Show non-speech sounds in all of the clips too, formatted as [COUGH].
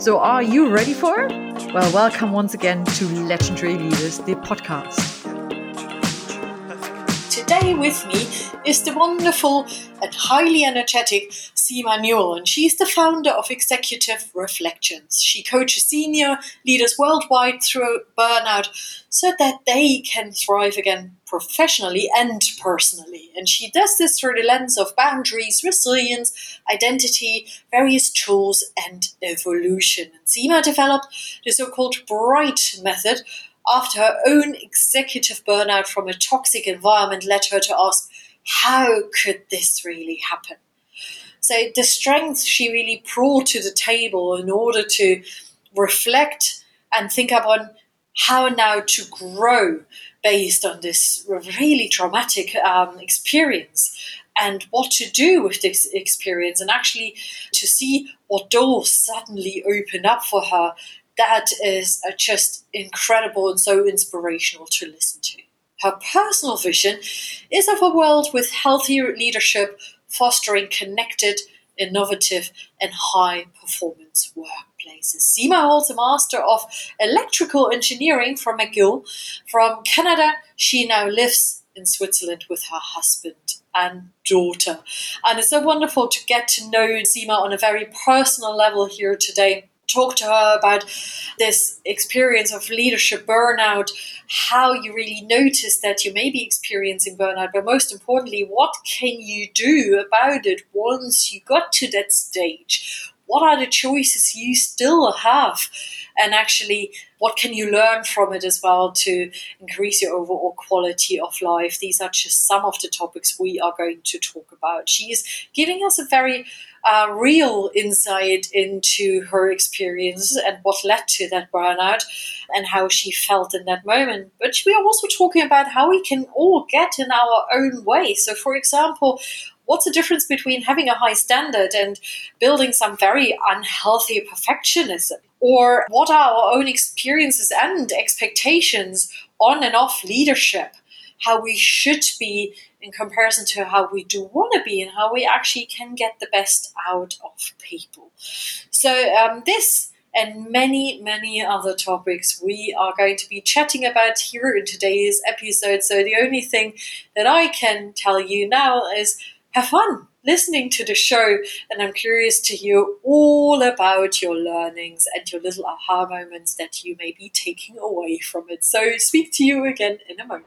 So, are you ready for it? Well, welcome once again to Legendary Leaders, the podcast. Today with me is the wonderful and highly energetic Sima Newell, and she's the founder of Executive Reflections. She coaches senior leaders worldwide through burnout so that they can thrive again professionally and personally. And she does this through the lens of boundaries, resilience, identity, various tools, and evolution. And Sima developed the so called BRIGHT method after her own executive burnout from a toxic environment led her to ask, how could this really happen? So the strength she really brought to the table in order to reflect and think upon how now to grow based on this really traumatic um, experience and what to do with this experience and actually to see what doors suddenly open up for her that is just incredible and so inspirational to listen to. Her personal vision is of a world with healthier leadership fostering connected innovative and high performance workplaces. Sima holds a Master of Electrical Engineering from McGill. From Canada, she now lives in Switzerland with her husband and daughter. And it's so wonderful to get to know Sima on a very personal level here today talk to her about this experience of leadership burnout, how you really notice that you may be experiencing burnout, but most importantly, what can you do about it once you got to that stage? What are the choices you still have? And actually, what can you learn from it as well to increase your overall quality of life? These are just some of the topics we are going to talk about. She is giving us a very uh, real insight into her experience and what led to that burnout and how she felt in that moment. But we are also talking about how we can all get in our own way. So, for example, what's the difference between having a high standard and building some very unhealthy perfectionism? Or what are our own experiences and expectations on and off leadership? How we should be in comparison to how we do want to be and how we actually can get the best out of people. So, um, this and many, many other topics we are going to be chatting about here in today's episode. So, the only thing that I can tell you now is have fun listening to the show, and I'm curious to hear all about your learnings and your little aha moments that you may be taking away from it. So, speak to you again in a moment.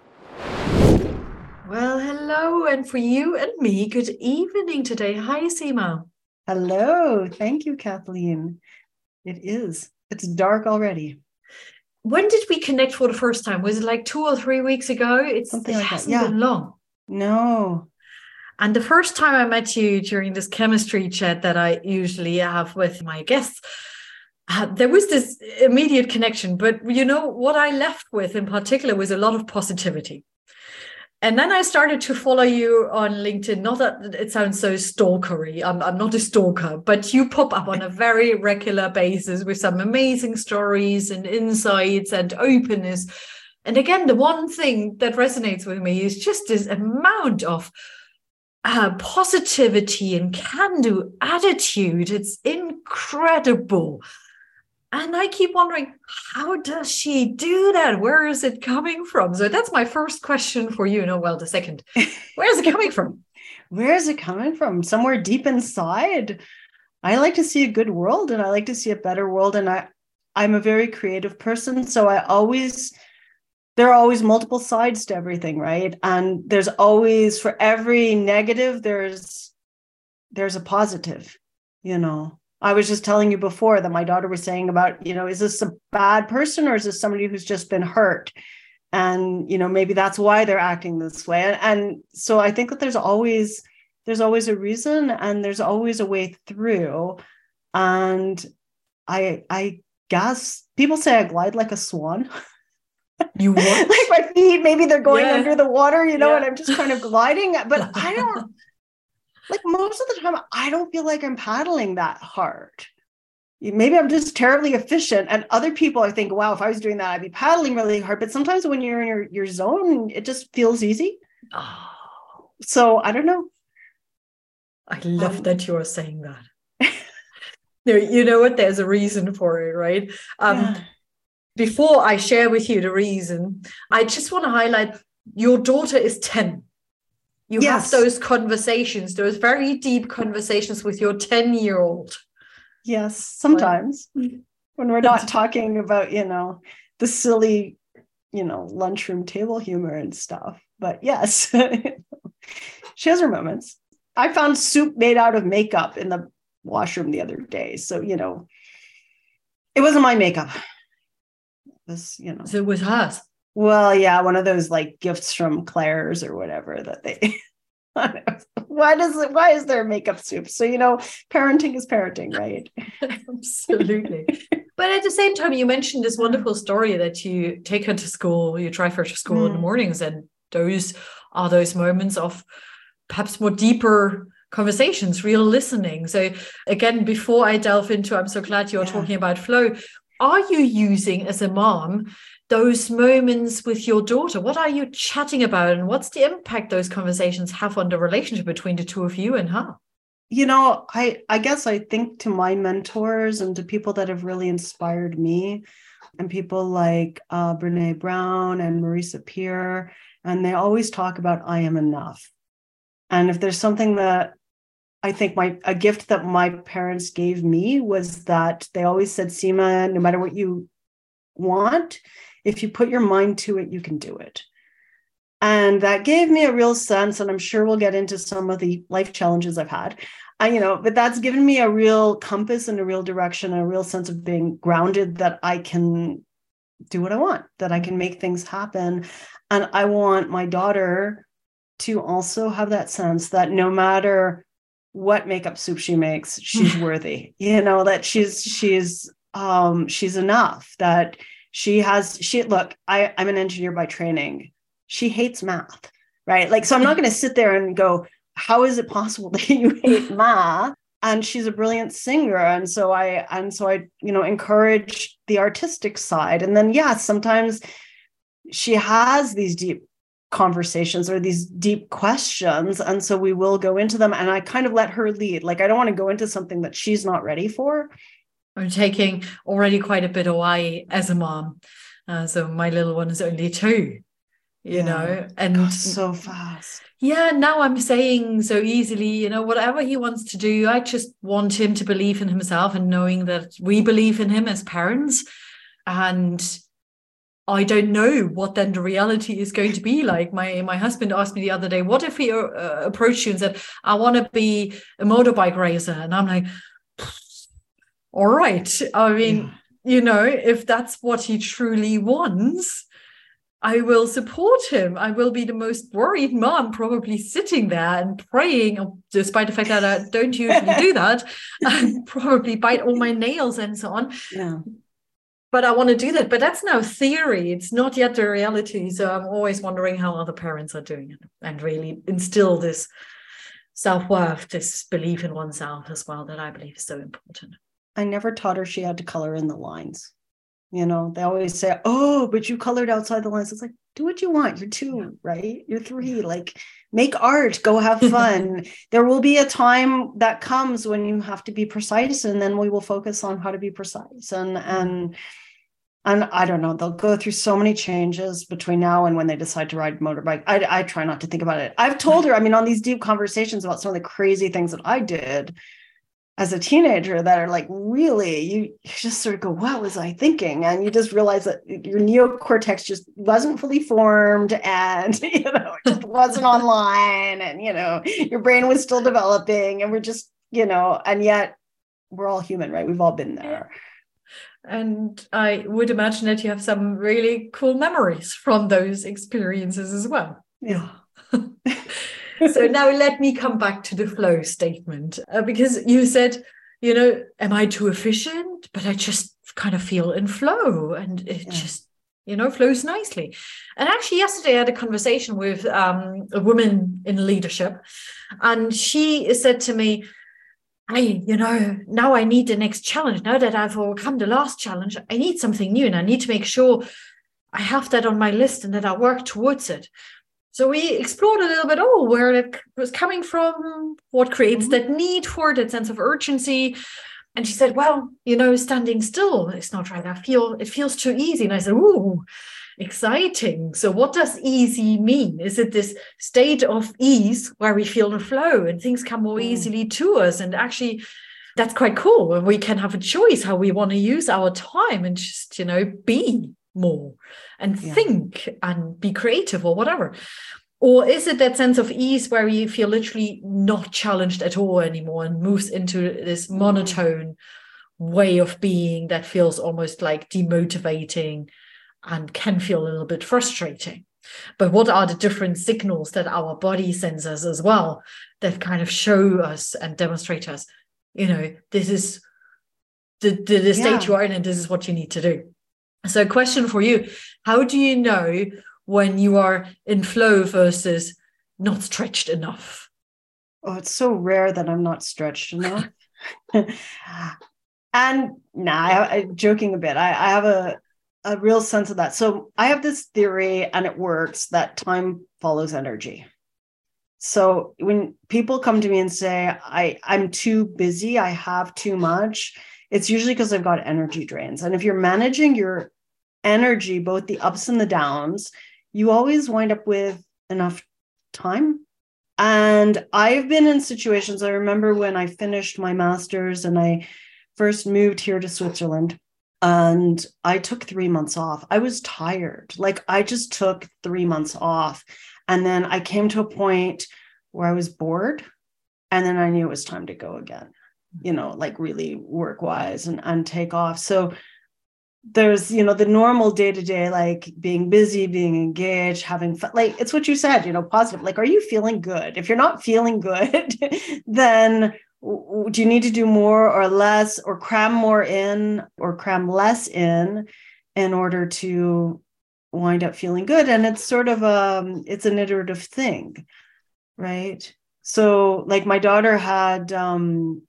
Well, hello, and for you and me, good evening today. Hi, Sima. Hello. Thank you, Kathleen. It is. It's dark already. When did we connect for the first time? Was it like two or three weeks ago? It's Something it like hasn't that. Yeah. been long. No. And the first time I met you during this chemistry chat that I usually have with my guests, uh, there was this immediate connection. But you know, what I left with in particular was a lot of positivity and then I started to follow you on LinkedIn. Not that it sounds so stalkery. I'm, I'm not a stalker, but you pop up on a [LAUGHS] very regular basis with some amazing stories and insights and openness. And again, the one thing that resonates with me is just this amount of uh, positivity and can do attitude. It's incredible. And I keep wondering, how does she do that? Where is it coming from? So that's my first question for you. No, well, the second, [LAUGHS] where is it coming from? where is it coming from? Somewhere deep inside. I like to see a good world and I like to see a better world. And I, I'm a very creative person. So I always, there are always multiple sides to everything, right? And there's always, for every negative, there's, there's a positive, you know I was just telling you before that my daughter was saying about, you know, is this a bad person or is this somebody who's just been hurt? And, you know, maybe that's why they're acting this way. And, and so I think that there's always, there's always a reason and there's always a way through. And I I guess people say I glide like a swan. [LAUGHS] You what? [LAUGHS] like my feet, maybe they're going Yeah. under the water, you know, Yeah. and I'm just kind of gliding. But [LAUGHS] I don't like most of the time, I don't feel like I'm paddling that hard. Maybe I'm just terribly efficient. And other people, I think, wow, if I was doing that, I'd be paddling really hard. But sometimes when you're in your, your zone, it just feels easy. Oh, So I don't know. I love Um, that you are saying that. [LAUGHS] you know what? There's a reason for it, right? Um, Yeah. Before I share with you the reason, I just want to highlight your daughter is 10. You Yes. have those conversations, those very deep conversations with your 10 year old. Yes, sometimes when we're not [LAUGHS] talking about, you know, the silly, you know, lunchroom table humor and stuff. But yes, [LAUGHS] she has her moments. I found soup made out of makeup in the washroom the other day. So, you know, it wasn't my makeup. Was, you know, So it was hers. well, yeah, one of those like gifts from Claire's or whatever that they. [LAUGHS] why does it? Why is there makeup soup? So you know, parenting is parenting, right? [LAUGHS] Absolutely. but at the same time, you mentioned this wonderful story that you take her to school, you drive her to school in the Mm. mornings, and those are those moments of perhaps more deeper conversations, real listening. So, again, before I delve into, I'm so glad you're Yeah. talking about flow. Are you using as a mom those moments with your daughter? What are you chatting about, and what's the impact those conversations have on the relationship between the two of you and her? you know i i guess i think to my mentors and to people that have really inspired me and people like uh, brene brown and marisa peer and they always talk about i am enough and if there's something that i think my a gift that my parents gave me was that they always said sima no matter what you want if you put your mind to it you can do it. And that gave me a real sense and i'm sure we'll get into some of the life challenges i've had. I, you know but that's given me a real compass and a real direction a real sense of being grounded that i can do what i want that i can make things happen. And i want my daughter to also have that sense that no matter what makeup soup she makes she's [LAUGHS] worthy. You know that she's she's um she's enough that she has she look i i'm an engineer by training. She hates math right? Like so i'm not going [LAUGHS] to sit there and go how is it possible [LAUGHS] that you hate math? And she's a brilliant singer and so i and so i you know encourage the artistic side. And then yeah sometimes she has these deep conversations or these deep questions and so we will go into them and i kind of let her lead like i don't want to go into something that she's not ready for I'm taking already quite a bit away as a mom. Uh, so my little one is only two, you Yeah. know, and God, so fast yeah, now I'm saying so easily, you know, whatever he wants to do, I just want him to believe in himself and knowing that we believe in him as parents. And I don't know what then the reality is going to be like. My my husband asked me the other day, "What if he uh, approached you and said, I want to be a motorbike racer?" And I'm like, "All right." I mean, Yeah. you know, if that's what he truly wants, I will support him. I will be the most worried mom, probably sitting there and praying, uh, despite the fact that I don't usually do that, [LAUGHS] and probably bite all my nails and so on. yeah But I want to do that. But that's now theory. It's not yet the reality. So I'm always wondering how other parents are doing it and really instill this self worth, this belief in oneself as well, that I believe is so important. I never taught her she had to color in the lines. You know, they always say, "Oh, but you colored outside the lines." It's like, do what you want. You're two, right? You're three. Like, make art. Go have [LAUGHS] fun. there will be a time that comes when you have to be precise, and then we will focus on how to be precise. And and mm-hmm. And I don't know. They'll go through so many changes between now and when they decide to ride motorbike. I I try not to think about it. I've hmm. told her. I mean, on these deep conversations about some of the crazy things that I did as a teenager that are like really you, you just sort of go what was i thinking and you just realize that your neocortex just wasn't fully formed and [LAUGHS] you know it just wasn't online and you know your brain was still developing and we're just you know and yet we're all human right we've all been there And I would imagine that you have some really cool memories from those experiences as well. yeah [LAUGHS] so now let me come back to the flow statement uh, because you said you know, am I too efficient? But I just kind of feel in flow and it yeah. just, you know, flows nicely. And actually, yesterday I had a conversation with um, a woman in leadership, and she said to me, Hey, you know, now I need the next challenge. Now that I've overcome the last challenge, I need something new and I need to make sure I have that on my list and that I work towards it. So we explored a little bit, oh, where it was coming from, what creates mm-hmm. that need for that sense of urgency. And she said, well, you know, standing still is not right. I feel it feels too easy. And I said, ooh, exciting. So what does easy mean? Is it this state of ease where we feel the flow and things come more mm. easily to us? And actually, that's quite cool. We can have a choice how we want to use our time and just, you know, be more and yeah. think and be creative or whatever? Or is it that sense of ease where you feel literally not challenged at all anymore and moves into this mm. monotone way of being that feels almost like demotivating and can feel a little bit frustrating? But what are the different signals that our body sends us as well that kind of show us and demonstrate us, you know, this is the, the, the state yeah. you are in and this is what you need to do? So, question for you How do you know when you are in flow versus not stretched enough? Oh, it's so rare that I'm not stretched enough. [LAUGHS] [LAUGHS] and nah, I, I, joking a bit. I, I have a a real sense of that. So I have this theory, and it works that time follows energy. So when people come to me and say, I, I'm too busy, I have too much, it's usually because I've got energy drains. And if you're managing your energy, both the ups and the downs, you always wind up with enough time. And I've been in situations, I remember when I finished my master's and I first moved here to Switzerland and I took three months off. I was tired. Like I just took three months off. And then I came to a point where I was bored. And then I knew it was time to go again you know, like really work wise and, and take off. So there's, you know, the normal day to day, like being busy, being engaged, having fun. Like it's what you said, you know, positive. Like, are you feeling good? If you're not feeling good, [LAUGHS] then do you need to do more or less or cram more in or cram less in in order to wind up feeling good? And it's sort of um it's an iterative thing right? So like my daughter had um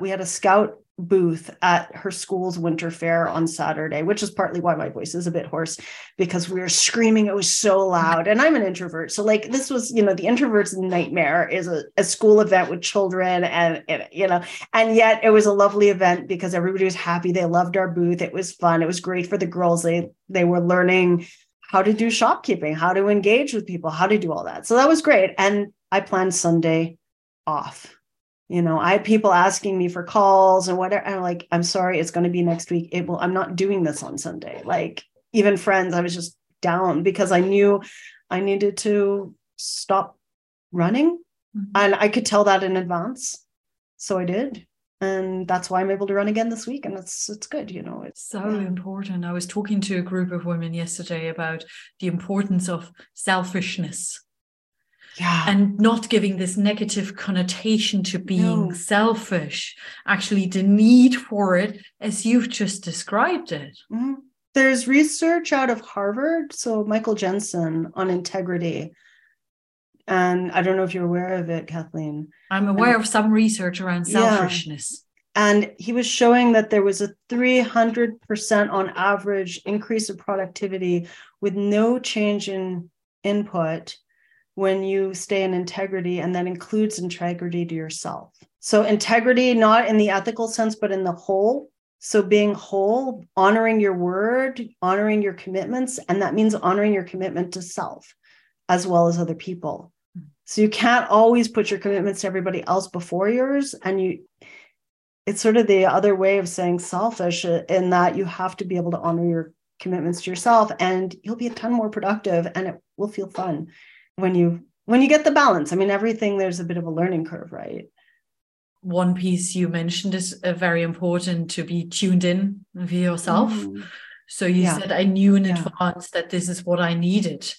we had a scout booth at her school's winter fair on Saturday, which is partly why my voice is a bit hoarse because we were screaming. It was so loud. And I'm an introvert. So, like, this was, you know, the introvert's nightmare is a, a school event with children. And, and, you know, and yet it was a lovely event because everybody was happy. They loved our booth. It was fun. It was great for the girls. They, they were learning how to do shopkeeping, how to engage with people, how to do all that. So that was great. And I planned Sunday off you know i had people asking me for calls and whatever I'm like i'm sorry it's going to be next week it will i'm not doing this on sunday. Like even friends i was just down because i knew i needed to stop running. Mm-hmm. and i could tell that in advance. So i did. And that's why i'm able to run again this week. And it's it's good you know it's so yeah. important. I was talking to a group of women yesterday about the importance of selfishness yeah. and not giving this negative connotation to being no. selfish actually the need for it as you've just described it mm-hmm. there's research out of harvard so michael jensen on integrity and i don't know if you're aware of it kathleen i'm aware and, of some research around selfishness yeah. And he was showing that there was a 300% on average increase of productivity with no change in input when you stay in integrity, and that includes integrity to yourself. So, integrity, not in the ethical sense, but in the whole. So, being whole, honoring your word, honoring your commitments, and that means honoring your commitment to self as well as other people. So, you can't always put your commitments to everybody else before yours. And you, it's sort of the other way of saying selfish in that you have to be able to honor your commitments to yourself and you'll be a ton more productive and it will feel fun when you when you get the balance i mean everything there's a bit of a learning curve right one piece you mentioned is uh, very important to be tuned in for yourself mm. so you yeah. said i knew in yeah. advance that this is what i needed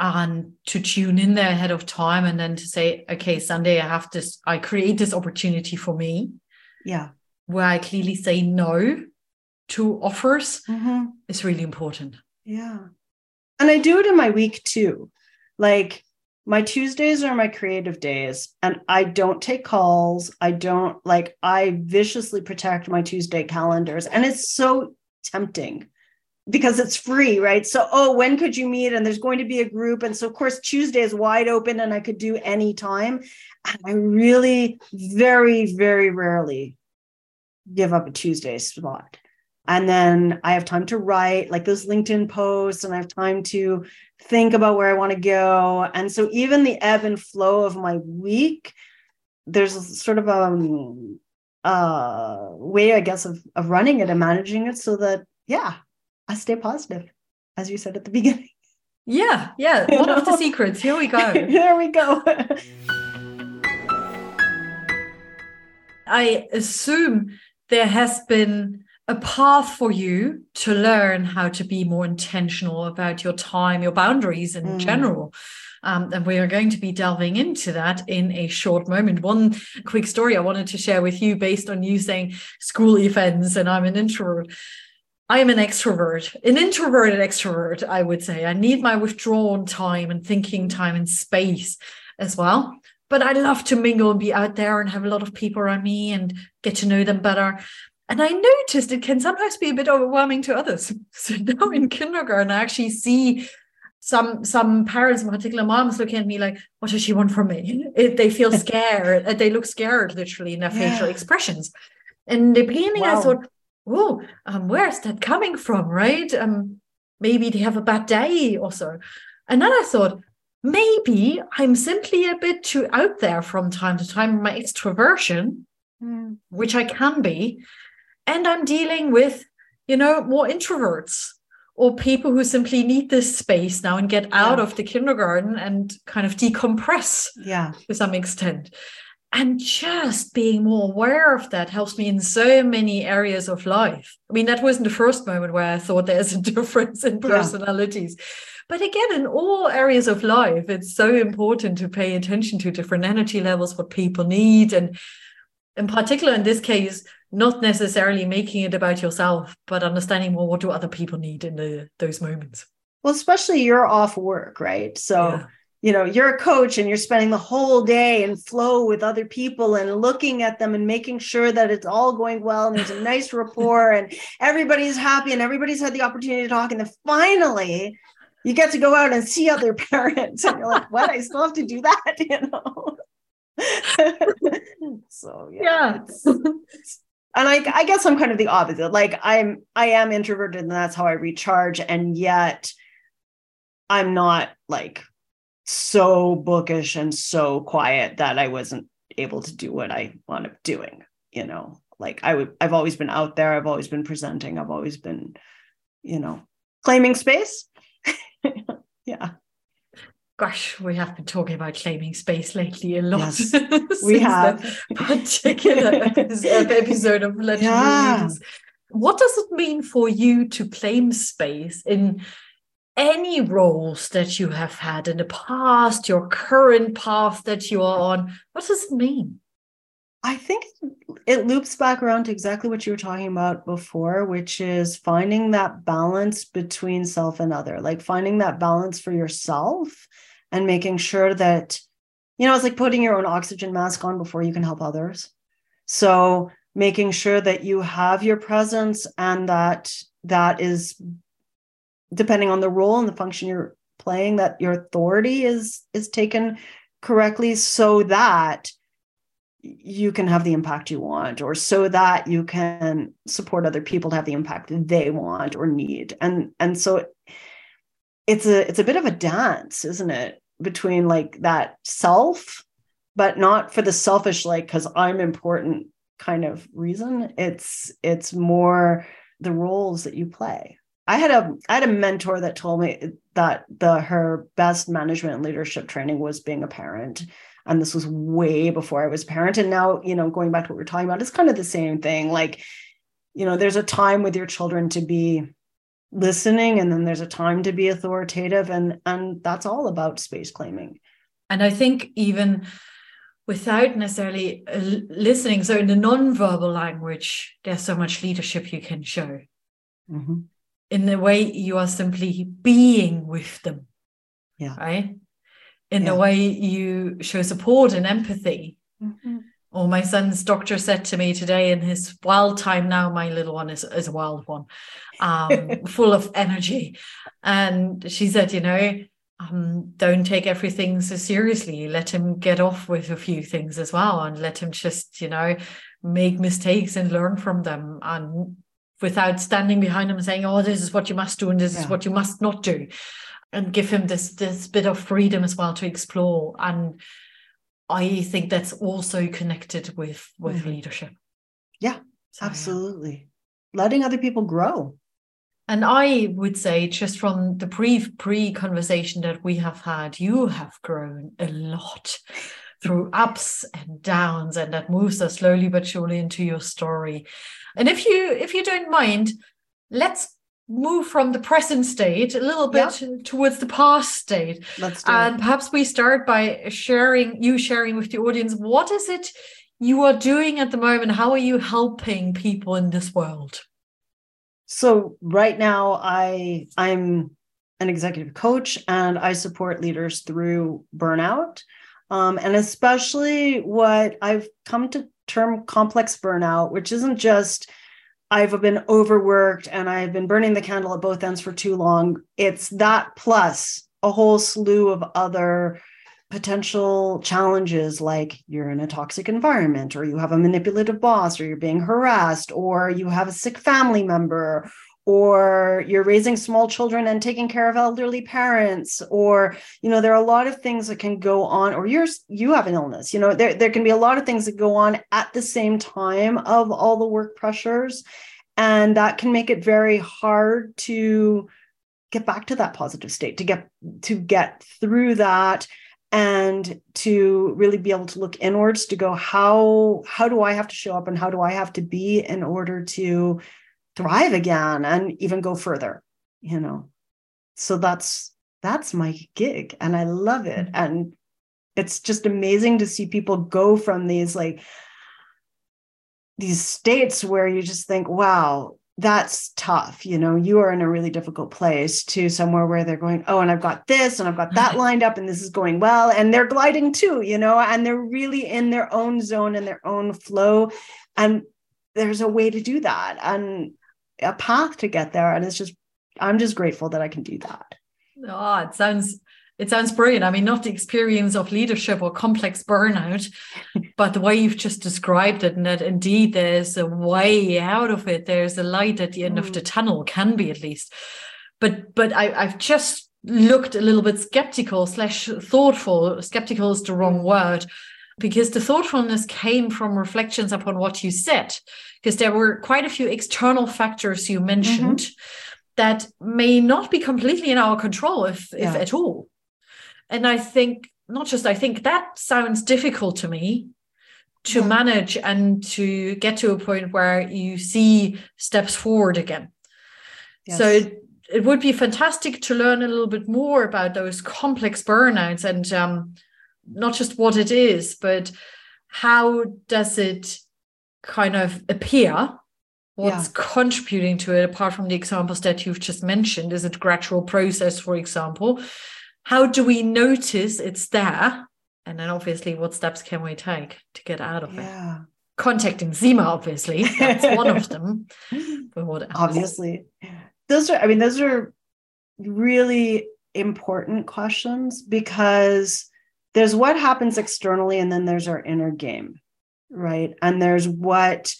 and to tune in there ahead of time and then to say okay sunday i have this i create this opportunity for me Yeah. where I clearly say no to offers Mm-hmm. is really important. Yeah. And I do it in my week too. Like my Tuesdays are my creative days, and I don't take calls. I don't like, I viciously protect my Tuesday calendars. And it's so tempting because it's free, right? So, oh, when could you meet? And there's going to be a group. And so, of course, Tuesday is wide open and I could do any time. And I really, very, very rarely give up a Tuesday spot. And then I have time to write like those LinkedIn posts, and I have time to think about where I want to go. And so, even the ebb and flow of my week, there's sort of a um, uh, way, I guess, of, of running it and managing it so that, yeah, I stay positive, as you said at the [LAUGHS] beginning. Yeah, yeah. [LAUGHS] You One of the secrets. Here we go. [LAUGHS] Here we go. I assume there has been a path for you to learn how to be more intentional about your time, your boundaries in Mm. general. Um, and we are going to be delving into that in a short moment. One quick story I wanted to share with you based on you saying school events and I'm an introvert. I am an extrovert, an introverted extrovert, I would say. I need my withdrawn time and thinking time and space as well. But I love to mingle and be out there and have a lot of people around me and get to know them better. And I noticed it can sometimes be a bit overwhelming to others. [LAUGHS] So now in kindergarten, I actually see some some parents, in particular moms, looking at me like, "What does she want from me?" [LAUGHS] It, they feel [LAUGHS] scared. uh, they look scared, literally, in their facial expressions. In the beginning, I thought, "Oh, um, where's that coming from?" Right? Um, maybe they have a bad day or so. And then I thought, maybe I'm simply a bit too out there from time to time. My extroversion Mm. which I can be, and I'm dealing with, you know, more introverts or people who simply need this space now and get out Yeah. of the kindergarten and kind of decompress Yeah. to some extent. And just being more aware of that helps me in so many areas of life. I mean, that wasn't the first moment where I thought there's a [LAUGHS] difference in Yeah. personalities. But again, in all areas of life, it's so important to pay attention to different energy levels, what people need. And in particular, in this case, not necessarily making it about yourself, but understanding well, what do other people need in the, those moments. Well, especially you're off work, right? So, Yeah. you know, you're a coach and you're spending the whole day in flow with other people and looking at them and making sure that it's all going well and there's a [LAUGHS] nice rapport and everybody's happy and everybody's had the opportunity to talk. And then finally, you get to go out and see other [LAUGHS] parents and you're like, what? I still have to do that, [LAUGHS] you know? so, yeah. Yeah. it's- and I, I guess I'm kind of the opposite. Like I'm, I am introverted, and that's how I recharge. And yet, I'm not like so bookish and so quiet that I wasn't able to do what I wound up doing. You know, like I would, I've always been out there. I've always been presenting. I've always been, you know, claiming space. [LAUGHS] yeah, Gosh, we have been talking about claiming space lately a lot. Yes, [LAUGHS] we have. [LAUGHS] particular [LAUGHS] episode of Legendary Yeah. What does it mean for you to claim space in any roles that you have had in the past, your current path that you are on? What does it mean? I think it loops back around to exactly what you were talking about before, which is finding that balance between self and other, like finding that balance for yourself and making sure that, you know, it's like putting your own oxygen mask on before you can help others. So making sure that you have your presence and that that is depending on the role and the function you're playing that your authority is is taken correctly so that you can have the impact you want or so that you can support other people to have the impact they want or need and and so it's a it's a bit of a dance isn't it between like that self but not for the selfish like because i'm important kind of reason it's it's more the roles that you play i had a i had a mentor that told me that the her best management and leadership training was being a parent and this was way before I was parent. And now, you know, going back to what we're talking about, it's kind of the same thing. Like, you know, there's a time with your children to be listening, and then there's a time to be authoritative, and and that's all about space claiming. And I think even without necessarily uh, listening. So in the non-verbal language, there's so much leadership you can show. Mm-hmm. In the way you are simply being with them. Yeah. Right. In Yeah. the way you show support and empathy. Mm-hmm. Oh, my son's doctor said to me today in his wild time now, my little one is, is a wild one, um, [LAUGHS] full of energy. And she said, you know, um, don't take everything so seriously. Let him get off with a few things as well and let him just, you know, make mistakes and learn from them and without standing behind him and saying, oh, this is what you must do and this is what you must not do. And give him this this bit of freedom as well to explore. And I think that's also connected with with Mhm. leadership. Yeah, So, yeah. Absolutely. Letting other people grow. And I would say, just from the brief pre conversation that we have had, you have grown a lot [LAUGHS] through ups and downs, and that moves us slowly but surely into your story. And if you if you don't mind, let's move from the present state a little Yeah. bit towards the past state. Let's do And it. perhaps we start by sharing you sharing with the audience what is it you are doing at the moment? How are you helping people in this world? So right now I I'm an executive coach and I support leaders through burnout. Um, and especially what I've come to term complex burnout, which isn't just I've been overworked and I've been burning the candle at both ends for too long. It's that plus a whole slew of other potential challenges like you're in a toxic environment or you have a manipulative boss or you're being harassed or you have a sick family member or you're raising small children and taking care of elderly parents or you know there are a lot of things that can go on or you're you have an illness you know there, there can be a lot of things that go on at the same time of all the work pressures and that can make it very hard to get back to that positive state to get to get through that and to really be able to look inwards to go how how do i have to show up and how do i have to be in order to Mm-hmm. thrive again and even go further you know? So that's that's my gig and i love it. Mm-hmm. And it's just amazing to see people go from these like these states where you just think wow that's tough. You know you are in a really difficult place to somewhere where they're going oh and i've got this and i've got that mm-hmm. lined up and this is going well. And they're gliding too you know and they're really in their own zone and their own flow. And there's a way to do that. And a path to get there and it's just i'm just grateful that i can do that Oh, it sounds it sounds brilliant. I mean, not the experience of leadership or complex burnout, [LAUGHS] but the way you've just described it, and that indeed there's a way out of it. There's a light at the end of the mm. tunnel, can be at least. But but I, I've just looked a little bit skeptical slash thoughtful. Skeptical is the wrong word. Because the thoughtfulness came from reflections upon what you said, because there were quite a few external factors you mentioned that may not be completely in our control, if, if at all. And I think, not just I think, that sounds difficult to me to Yeah. manage and to get to a point where you see steps forward again. So it, it would be fantastic to learn a little bit more about those complex burnouts and um, not just what it is, but how does it kind of appear? What's contributing to it, apart from the examples that you've just mentioned? Is it a gradual process, for example? How do we notice it's there? And then obviously, what steps can we take to get out of it? Contacting Sima, obviously, [LAUGHS] that's one of them. But what else? obviously those are i mean those are really important questions because there's what happens externally and then there's our inner game right? And there's what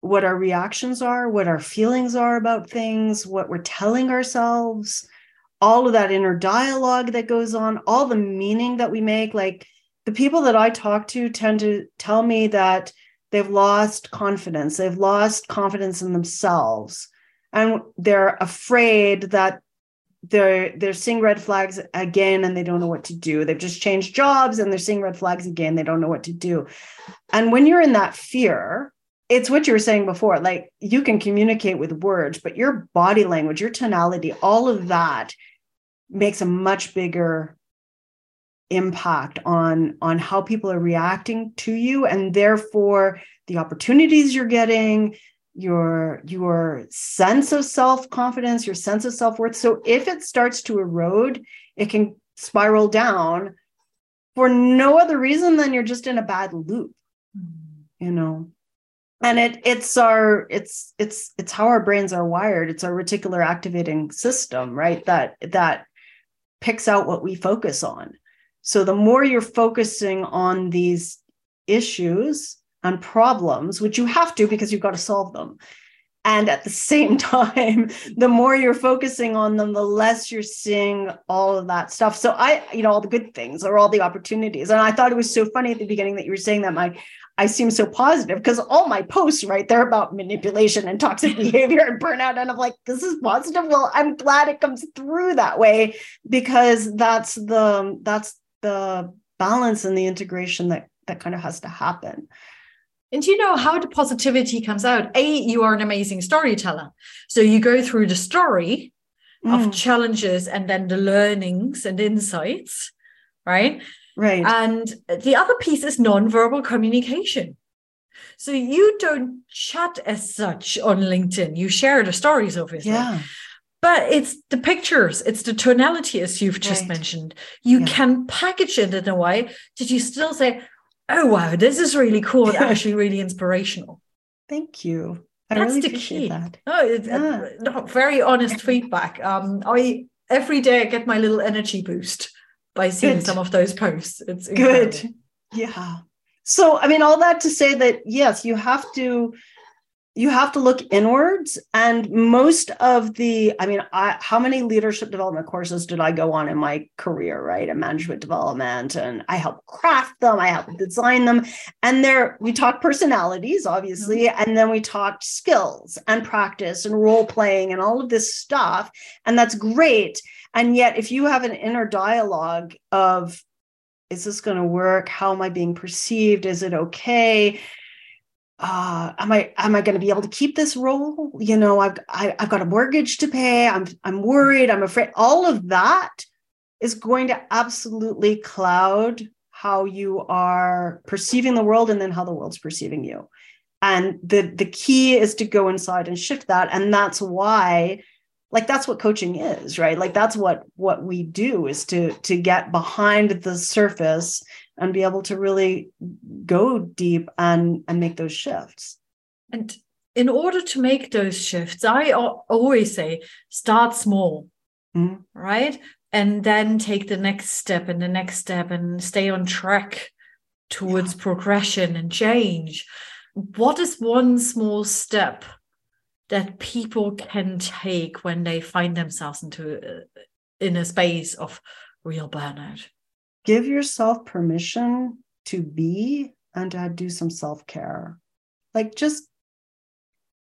what our reactions are what our feelings are about things what we're telling ourselves all of that inner dialogue that goes on all the meaning that we make. Like the people that i talk to tend to tell me that they've lost confidence they've lost confidence in themselves and they're afraid that they're they're seeing red flags again and they don't know what to do. They've just changed jobs and they're seeing red flags again. They don't know what to do. And when you're in that fear it's what you were saying before like you can communicate with words but your body language your tonality all of that makes a much bigger impact on on how people are reacting to you and therefore the opportunities you're getting your your sense of self-confidence your sense of self-worth. So if it starts to erode it can spiral down for no other reason than you're just in a bad loop mm. you know? And it it's our it's it's it's how our brains are wired. It's our reticular activating system right that that picks out what we focus on. So the more you're focusing on these issues and problems which you have to because you've got to solve them and at the same [LAUGHS] time the more you're focusing on them the less you're seeing all of that stuff so i you know all the good things or all the opportunities and i thought it was so funny at the beginning that you were saying that my I seem so positive because all my posts, right, they're about manipulation and toxic [LAUGHS] behavior and burnout. And I'm like, this is positive. Well, I'm glad it comes through that way because that's the that's the balance and the integration that that kind of has to happen. And you know how the positivity comes out? A, you are an amazing storyteller. So you go through the story mm. of challenges and then the learnings and insights, right? Right. And the other piece is non-verbal communication. So you don't chat as such on LinkedIn. You share the stories, obviously. Yeah. But it's the pictures, it's the tonality, as you've just right. mentioned. You yeah. can package it in a way that you still say, oh, wow, this is really cool and actually really inspirational. Thank you. I That's really the key. That. Oh, it's yeah. uh, very honest feedback. Um, I every day I get my little energy boost by seeing good. some of those posts. It's incredible. good. Yeah. So, I mean, all that to say that yes, you have to you have to look inwards and most of the i mean I, how many leadership development courses did i go on in my career right and management development and i help craft them i help design them and there we talked personalities obviously mm-hmm. and then we talked skills and practice and role playing and all of this stuff and that's great and yet, if you have an inner dialogue of, is this going to work? How am I being perceived? Is it okay? Uh, am I am I going to be able to keep this role? You know, I've I, have i have got a mortgage to pay. I'm I'm worried. I'm afraid. All of that is going to absolutely cloud how you are perceiving the world and then how the world's perceiving you. And the the key is to go inside and shift that. And that's why like that's what coaching is right like that's what what we do is to to get behind the surface and be able to really go deep and and make those shifts and in order to make those shifts i always say start small mm-hmm. right and then take the next step and the next step and stay on track towards yeah. progression and change what is one small step that people can take when they find themselves into in a space of real burnout give yourself permission to be and to do some self-care. Like just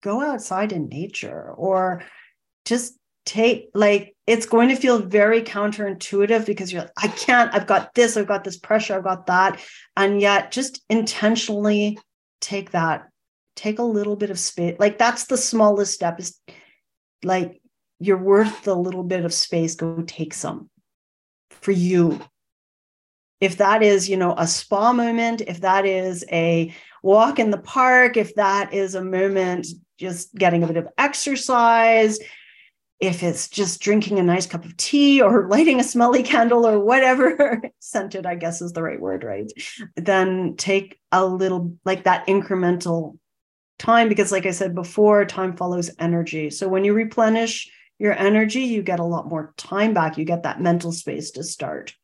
go outside in nature or just take like it's going to feel very counterintuitive because you're like, I can't, I've got this, I've got this pressure, I've got that. And yet just intentionally take that take a little bit of space. Like that's the smallest step is like you're worth a little bit of space go take some for you if that is you know a spa moment if that is a walk in the park if that is a moment just getting a bit of exercise if it's just drinking a nice cup of tea or [LAUGHS] lighting a smelly candle or whatever [LAUGHS] scented i guess is the right word right? Then take a little like that incremental time because like i said before time follows energy. So when you replenish your energy you get a lot more time back. You get that mental space to start.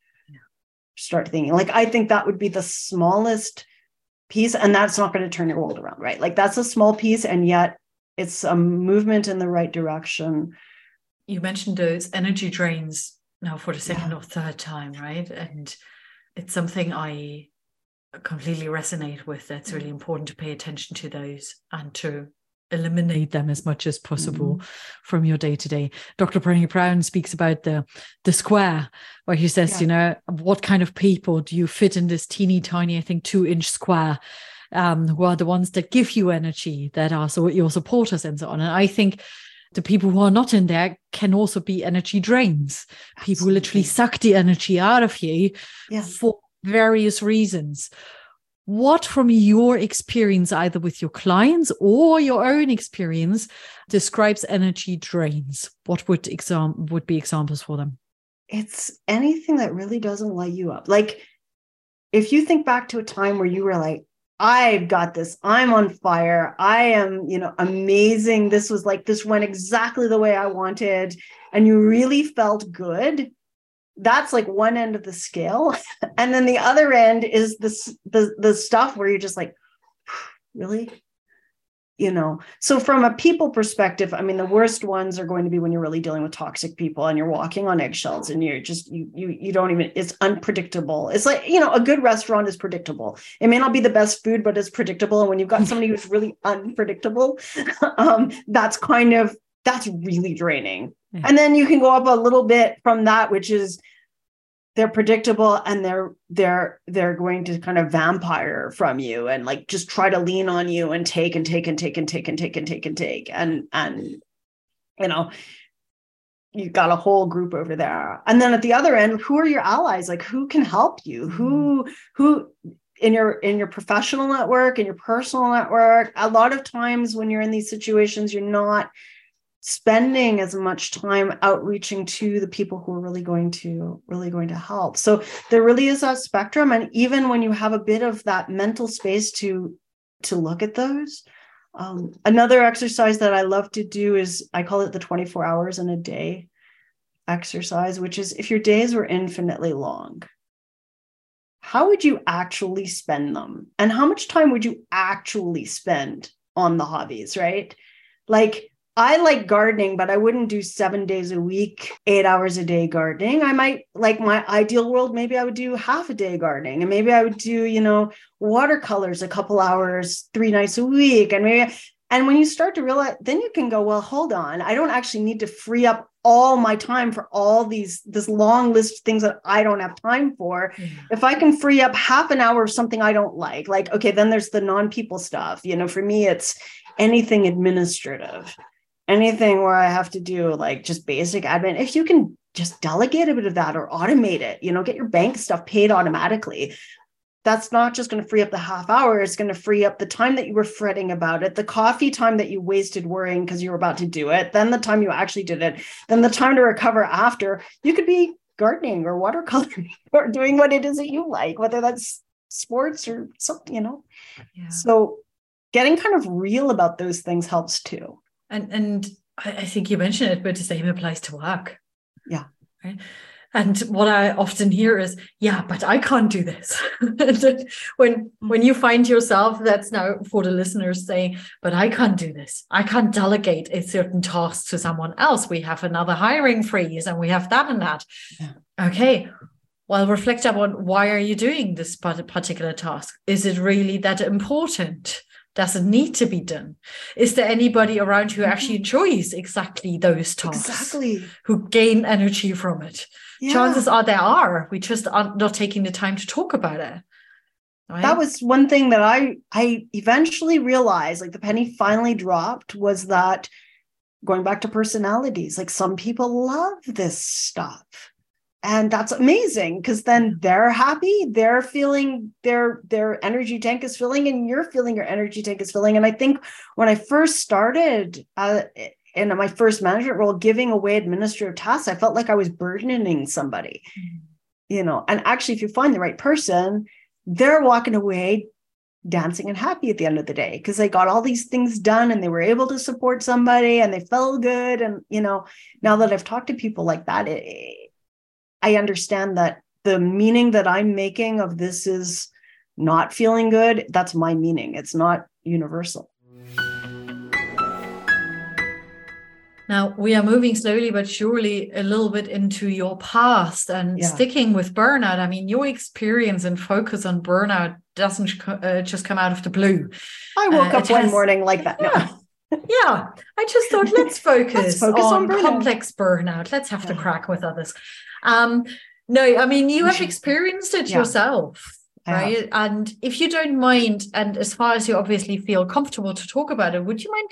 Start thinking like i think that would be the smallest piece and that's not going to turn your world around right like that's a small piece and yet it's a movement in the right direction you mentioned those energy drains now for the second yeah. or third time right and it's something i completely resonate with. It's really mm. important to pay attention to those and to eliminate them as much as possible mm from your day to day. Dr. Brené Brown speaks about the the square, where he says, yeah. you know, what kind of people do you fit in this teeny tiny, I think, two inch square? Um, who are the ones that give you energy, that are so your supporters and so on. And I think the people who are not in there can also be energy drains. People literally suck the energy out of you Yeah. for various reasons. What, from your experience, either with your clients or your own experience, describes energy drains? What would exam would be examples for them? it's anything that really doesn't light you up. Like if you think back to a time where you were like, I've got this, I'm on fire, I am, you know, amazing. This was like, this went exactly the way I wanted, and you really felt good. That's like one end of the scale. [LAUGHS] And then the other end is this the the stuff where you're just like, [SIGHS] really? you know so from a people perspective i mean the worst ones are going to be when you're really dealing with toxic people and you're walking on eggshells and you're just you you you don't even it's unpredictable it's like you know a good restaurant is predictable it may not be the best food but it's predictable and when you've got [LAUGHS] somebody who's really unpredictable [LAUGHS] um that's kind of that's really draining And then you can go up a little bit from that which is they're predictable and they're they're they're going to kind of vampire from you and like just try to lean on you and take and take and take and take and take and take and take. And and you know you've got a whole group over there. And then at the other end who are your allies? Like who can help you? Mm-hmm. Who who in your in your professional network in your personal network a lot of times when you're in these situations you're not spending as much time outreaching to the people who are really going to really going to help. So there really is a spectrum. And even when you have a bit of that mental space to to look at those um, another exercise that i love to do is i call it the 24 hours in a day exercise which is if your days were infinitely long how would you actually spend them? And how much time would you actually spend on the hobbies right? Like I like gardening, but I wouldn't do seven days a week, eight hours a day gardening. I might like my ideal world, maybe I would do half a day gardening and maybe I would do, you know, watercolors a couple hours, three nights a week. And maybe, and when you start to realize, then you can go, well, hold on. I don't actually need to free up all my time for all these, this long list of things that I don't have time for. If I can free up half an hour of something I don't like, like, okay, then there's the non people stuff. You know, for me, it's anything administrative anything where I have to do like just basic admin, if you can just delegate a bit of that or automate it, you know, get your bank stuff paid automatically. That's not just going to free up the half hour, it's going to free up the time that you were fretting about it, the coffee time that you wasted worrying because you were about to do it, then the time you actually did it, then the time to recover after. You could be gardening or watercoloring [LAUGHS] or doing what it is that you like, whether that's sports or something, you know. Yeah. So getting kind of real about those things helps too. And and I, I think you mentioned it, but the same applies to work. Yeah. Right. And what I often hear is, yeah, but I can't do this. [LAUGHS] when mm. when you find yourself, that's now for the listeners saying, but I can't do this. I can't delegate a certain task to someone else. We have another hiring freeze and we have that and that. Yeah. Okay. Well, reflect upon why are you doing this particular task? Is it really that important? Does it need to be done? Is there anybody around who actually mm-hmm. enjoys exactly those tasks? Exactly. Who gain energy from it? Yeah. Chances are there are. We just are not taking the time to talk about it. Right? that was one thing that I I eventually realized, like the penny finally dropped, was that going back to personalities, like some people love this stuff. And that's amazing because then they're happy, they're feeling their their energy tank is filling, and you're feeling your energy tank is filling. And I think when I first started uh, in my first management role, giving away administrative tasks, I felt like I was burdening somebody Mm. you know and actually if you find the right person they're walking away dancing and happy at the end of the day because they got all these things done and they were able to support somebody and they felt good and you know now that i've talked to people like that it, i understand that the meaning that i'm making of this is not feeling good that's my meaning it's not universal Now we are moving slowly but surely a little bit into your past and Yeah. sticking with burnout. I mean, your experience and focus on burnout doesn't uh, just come out of the blue. i woke Uh, up one has- morning like that no. Yeah. Yeah, I just thought let's [LAUGHS] focus, focus on, on burnout. complex burnout. Let's have Yeah. crack with others. Um, no, I mean you have experienced it Yeah. yourself, right? And if you don't mind, and as far as you obviously feel comfortable to talk about it, would you mind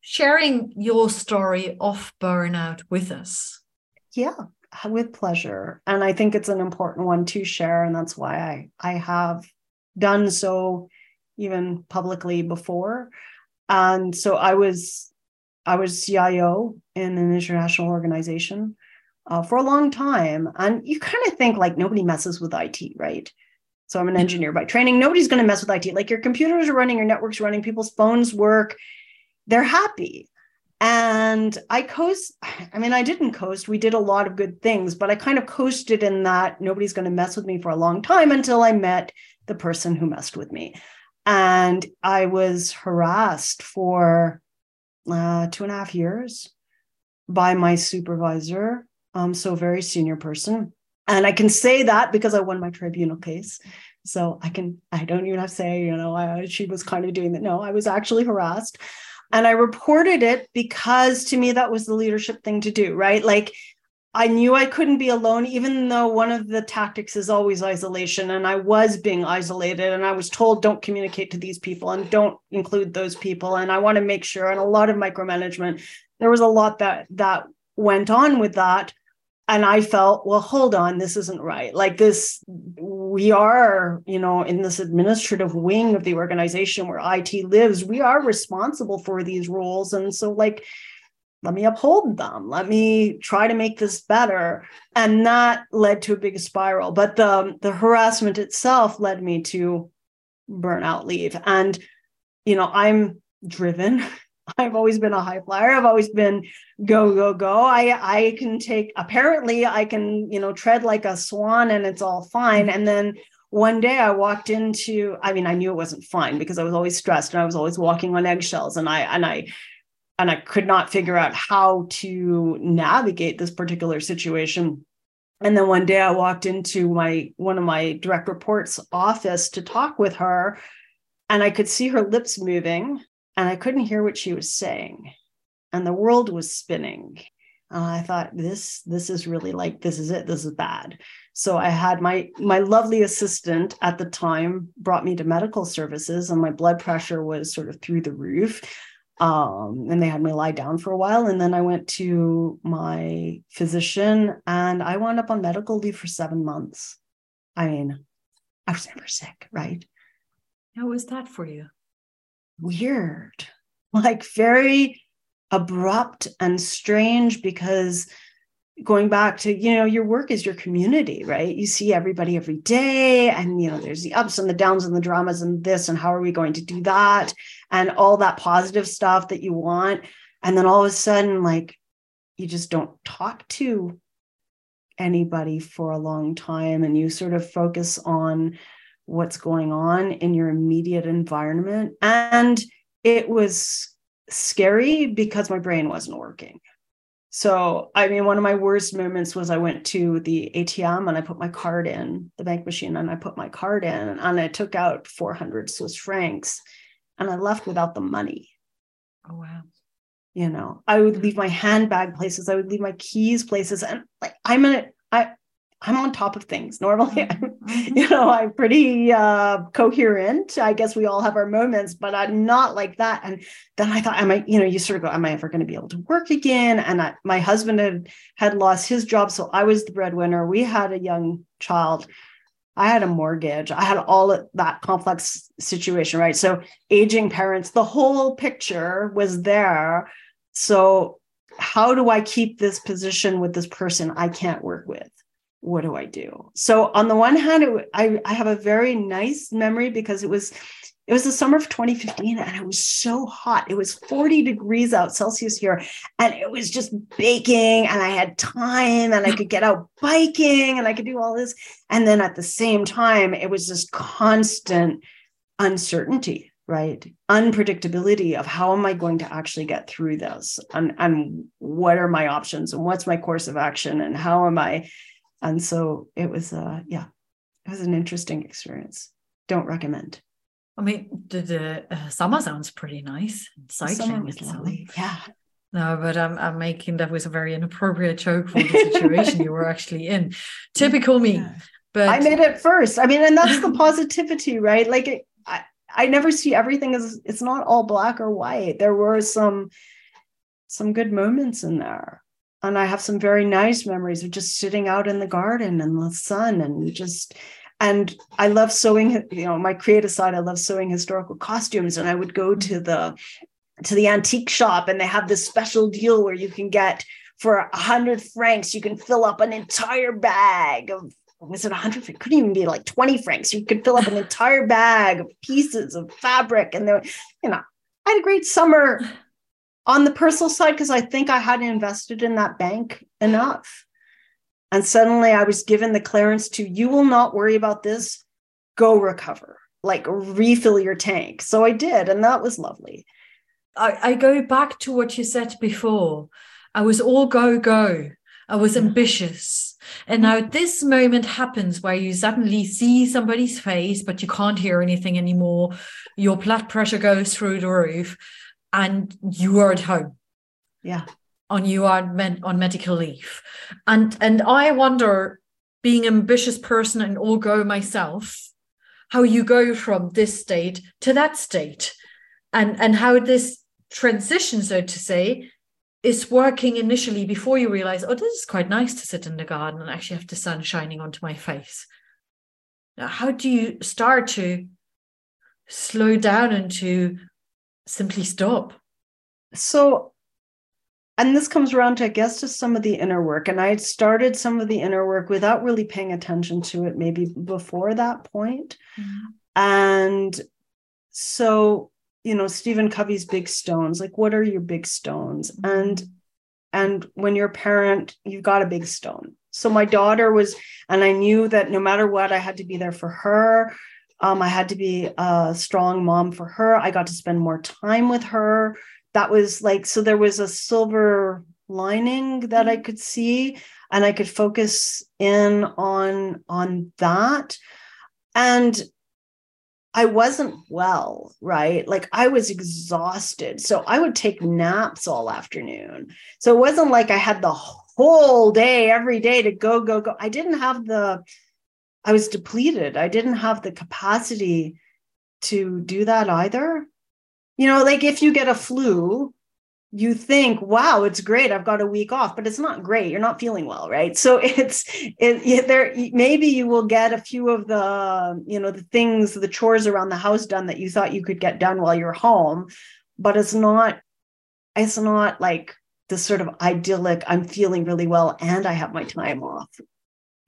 sharing your story of burnout with us. Yeah, with pleasure. And I think it's an important one to share. And that's why I, I have done so even publicly before. And so I was I was CIO in an international organization uh, for a long time. And you kind of think like nobody messes with IT, right? So I'm an engineer by training. Nobody's going to mess with IT. Like your computers are running, your networks running, people's phones work. They're happy. And I coast, [SIGHS] I mean, I didn't coast. We did a lot of good things, but I kind of coasted in that nobody's going to mess with me for a long time until I met the person who messed with me. And I was harassed for uh, two and a half years by my supervisor. Um, so, very senior person. And I can say that because I won my tribunal case. So I can, I don't even have to say, you know, I, she was kind of doing that. No, I was actually harassed. And I reported it because to me, that was the leadership thing to do, right? Like I knew I couldn't be alone, even though one of the tactics is always isolation. And I was being isolated, and I was told, don't communicate to these people and don't include those people. And I want to make sure, and a lot of micromanagement, there was a lot that that went on with that. And I felt, well, hold on, this isn't right. Like this, we are, you know, in this administrative wing of the organization where IT lives, we are responsible for these roles. And so, like, let me uphold them. Let me try to make this better. And that led to a big spiral. But the the harassment itself led me to burnout leave. And you know i'm driven [LAUGHS] i've always been a high flyer. I've always been go go go. I i can take apparently i can you know tread like a swan and it's all fine. And then one day I walked into, I mean, I knew it wasn't fine because I was always stressed and I was always walking on eggshells and I and I and I could not figure out how to navigate this particular situation. And then one day I walked into my one of my direct reports office to talk with her and I could see her lips moving and I couldn't hear what she was saying. And the world was spinning. And I thought this this is really like this is it this is bad. So I had my my lovely assistant at the time brought me to medical services and my blood pressure was sort of through the roof um, and they had me lie down for a while. And then I went to my physician and I wound up on medical leave for seven months. I mean, I was never sick, right? How was that for you? Weird, [LAUGHS] like very abrupt and strange because going back to you know your work is your community right? You see everybody every day and you know there's the ups and the downs and the dramas and this and how are we going to do that? And all that positive stuff that you want. And then all of a sudden like you just don't talk to anybody for a long time and you sort of focus on what's going on in your immediate environment and it was scary because my brain wasn't working so, I mean, one of my worst moments was I went to the ATM and I put my card in the bank machine and I put my card in and I took out 400 Swiss francs and I left without the money. Oh, wow. You know, I would hmm. leave my handbag places, I would leave my keys places. And like, I'm in it, I, I'm on top of things. Normally, mm-hmm. you know, I'm pretty uh, coherent. I guess we all have our moments, but I'm not like that. And then I thought, am I, you know, you sort of go, am I ever going to be able to work again? And I, my husband had had lost his job, so I was the breadwinner. We had a young child. I had a mortgage. I had all of that complex situation, right? So aging parents, the whole picture was there. So how do I keep this position with this person I can't work with? What do I do? So on the one hand, it, I, I have a very nice memory because it was it was the summer of 2015 and it was so hot. It was 40 degrees out Celsius here and it was just baking and I had time and I could get out biking and I could do all this. And then at the same time, it was this constant uncertainty, right? Unpredictability of how am I going to actually get through this and, and what are my options and what's my course of action and how am I and so it was uh yeah it was an interesting experience don't recommend i mean the, the uh, summer sounds pretty nice cycling is lovely yeah no, but I'm, I'm making that was a very inappropriate joke for the situation you were actually in. [LAUGHS] Typical me. Yeah. But I made it first. I mean, and that's the positivity, right? Like, it, I, I never see everything as it's not all black or white. There were some some good moments in there. And I have some very nice memories of just sitting out in the garden and the sun and just and I love sewing, you know, my creative side, I love sewing historical costumes. And I would go to the to the antique shop and they have this special deal where you can get for a hundred francs, you can fill up an entire bag of was it 100 it couldn't even be like 20 francs. You could fill up an entire bag of pieces of fabric and there you know i had a great summer on the personal side because i think i hadn't invested in that bank enough. And suddenly i was given the clearance to you will not worry about this. Go recover. Like refill your tank. So i did and that was lovely. I, I go back to what you said before. I was all go go. I was ambitious. And now this moment happens where you suddenly see somebody's face, but you can't hear anything anymore. Your blood pressure goes through the roof, and you are at home. Yeah. And you are med- on medical leave. And and I wonder, being an ambitious person and all go myself, how you go from this state to that state. And and how this transition, so to say, is working initially before you realize, oh, this is quite nice to sit in the garden and actually have the sun shining onto my face. Now, how do you start to slow down and to simply stop? So, and this comes around to, I guess, to some of the inner work. And I started some of the inner work without really paying attention to it, maybe before that point. Mm-hmm. And so you know stephen covey's big stones like what are your big stones and and when you're a parent you've got a big stone so my daughter was and i knew that no matter what i had to be there for her um, i had to be a strong mom for her i got to spend more time with her that was like so there was a silver lining that i could see and i could focus in on on that and I wasn't well, right? Like I was exhausted. So I would take naps all afternoon. So it wasn't like I had the whole day every day to go, go, go. I didn't have the, I was depleted. I didn't have the capacity to do that either. You know, like if you get a flu, you think wow it's great i've got a week off but it's not great you're not feeling well right so [LAUGHS] it's it, there maybe you will get a few of the you know the things the chores around the house done that you thought you could get done while you're home but it's not it's not like the sort of idyllic i'm feeling really well and i have my time off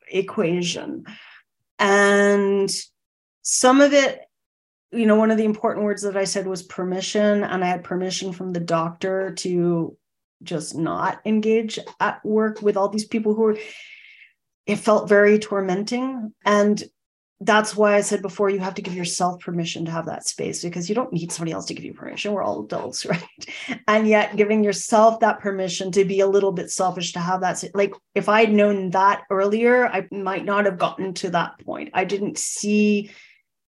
equation and some of it you know, one of the important words that I said was permission, and I had permission from the doctor to just not engage at work with all these people who were, it felt very tormenting. And that's why I said before, you have to give yourself permission to have that space because you don't need somebody else to give you permission. We're all adults, [LAUGHS] right? And yet, giving yourself that permission to be a little bit selfish, to have that, like, if I'd known that earlier, I might not have gotten to that point. I didn't see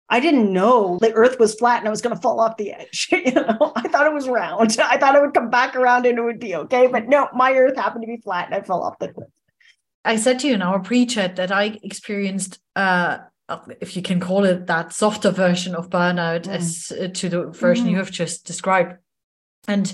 I didn't know the earth was flat and I was going to fall off the edge. [LAUGHS] you know, I thought it was round. [LAUGHS] I thought it would come back around and it would be okay. But no, my earth happened to be flat and I fell off the cliff. I said to you in our pre-chat that I experienced, uh, if you can call it that, softer version of burnout mm. as uh, to the version mm. you have just described. And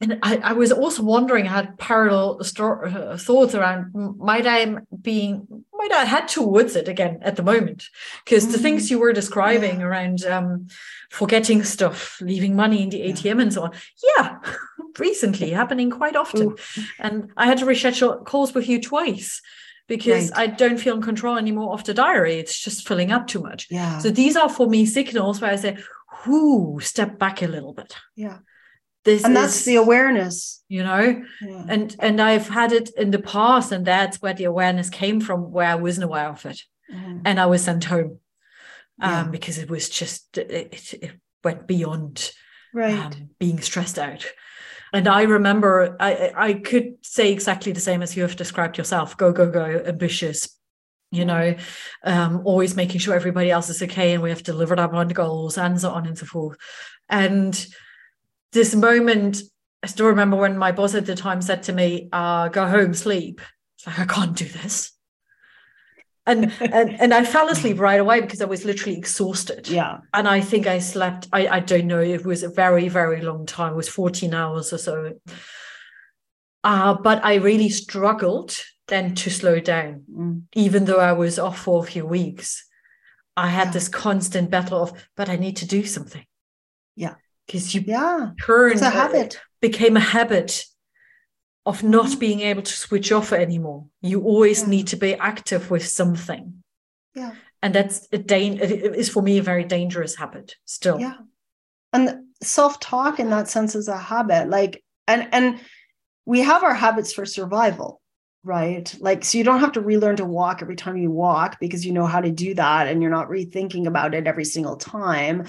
and I, I, was also wondering, I had parallel uh, thoughts around might I being might I head towards it again at the moment because mm. the things you were describing yeah. around um, forgetting stuff, leaving money in the ATM, yeah. and so on. Yeah, [LAUGHS] recently happening quite often, Ooh. and I had to reschedule calls with you twice because right. I don't feel in control anymore of the diary. It's just filling up too much. Yeah. So these are for me signals where I say, "Whoo, step back a little bit." Yeah this and that's is, the awareness you know yeah. and and i've had it in the past and that's where the awareness came from where i wasn't aware of it mm-hmm. and i was sent home um, yeah. because it was just it, it went beyond right um, being stressed out and i remember i i could say exactly the same as you have described yourself go go go ambitious you know um, always making sure everybody else is okay and we have delivered our goals and so on and so forth and this moment, I still remember when my boss at the time said to me, uh, go home, sleep. It's like, I can't do this. And and and I fell asleep right away because I was literally exhausted. Yeah. And I think I slept, I, I don't know, it was a very, very long time. It was 14 hours or so. Uh, but I really struggled then to slow down, Mm. even though I was off for a few weeks. I had Yeah. this constant battle of, but I need to do something. Yeah. Because you Yeah. turn It's a uh, habit. became a habit of not being able to switch off anymore. You always Yeah. need to be active with something. Yeah. And that's a dan- it is for me a very dangerous habit still. Yeah. And self-talk in that sense is a habit. Like, and and we have our habits for survival, right? Like, so you don't have to relearn to walk every time you walk because you know how to do that and you're not rethinking about it every single time.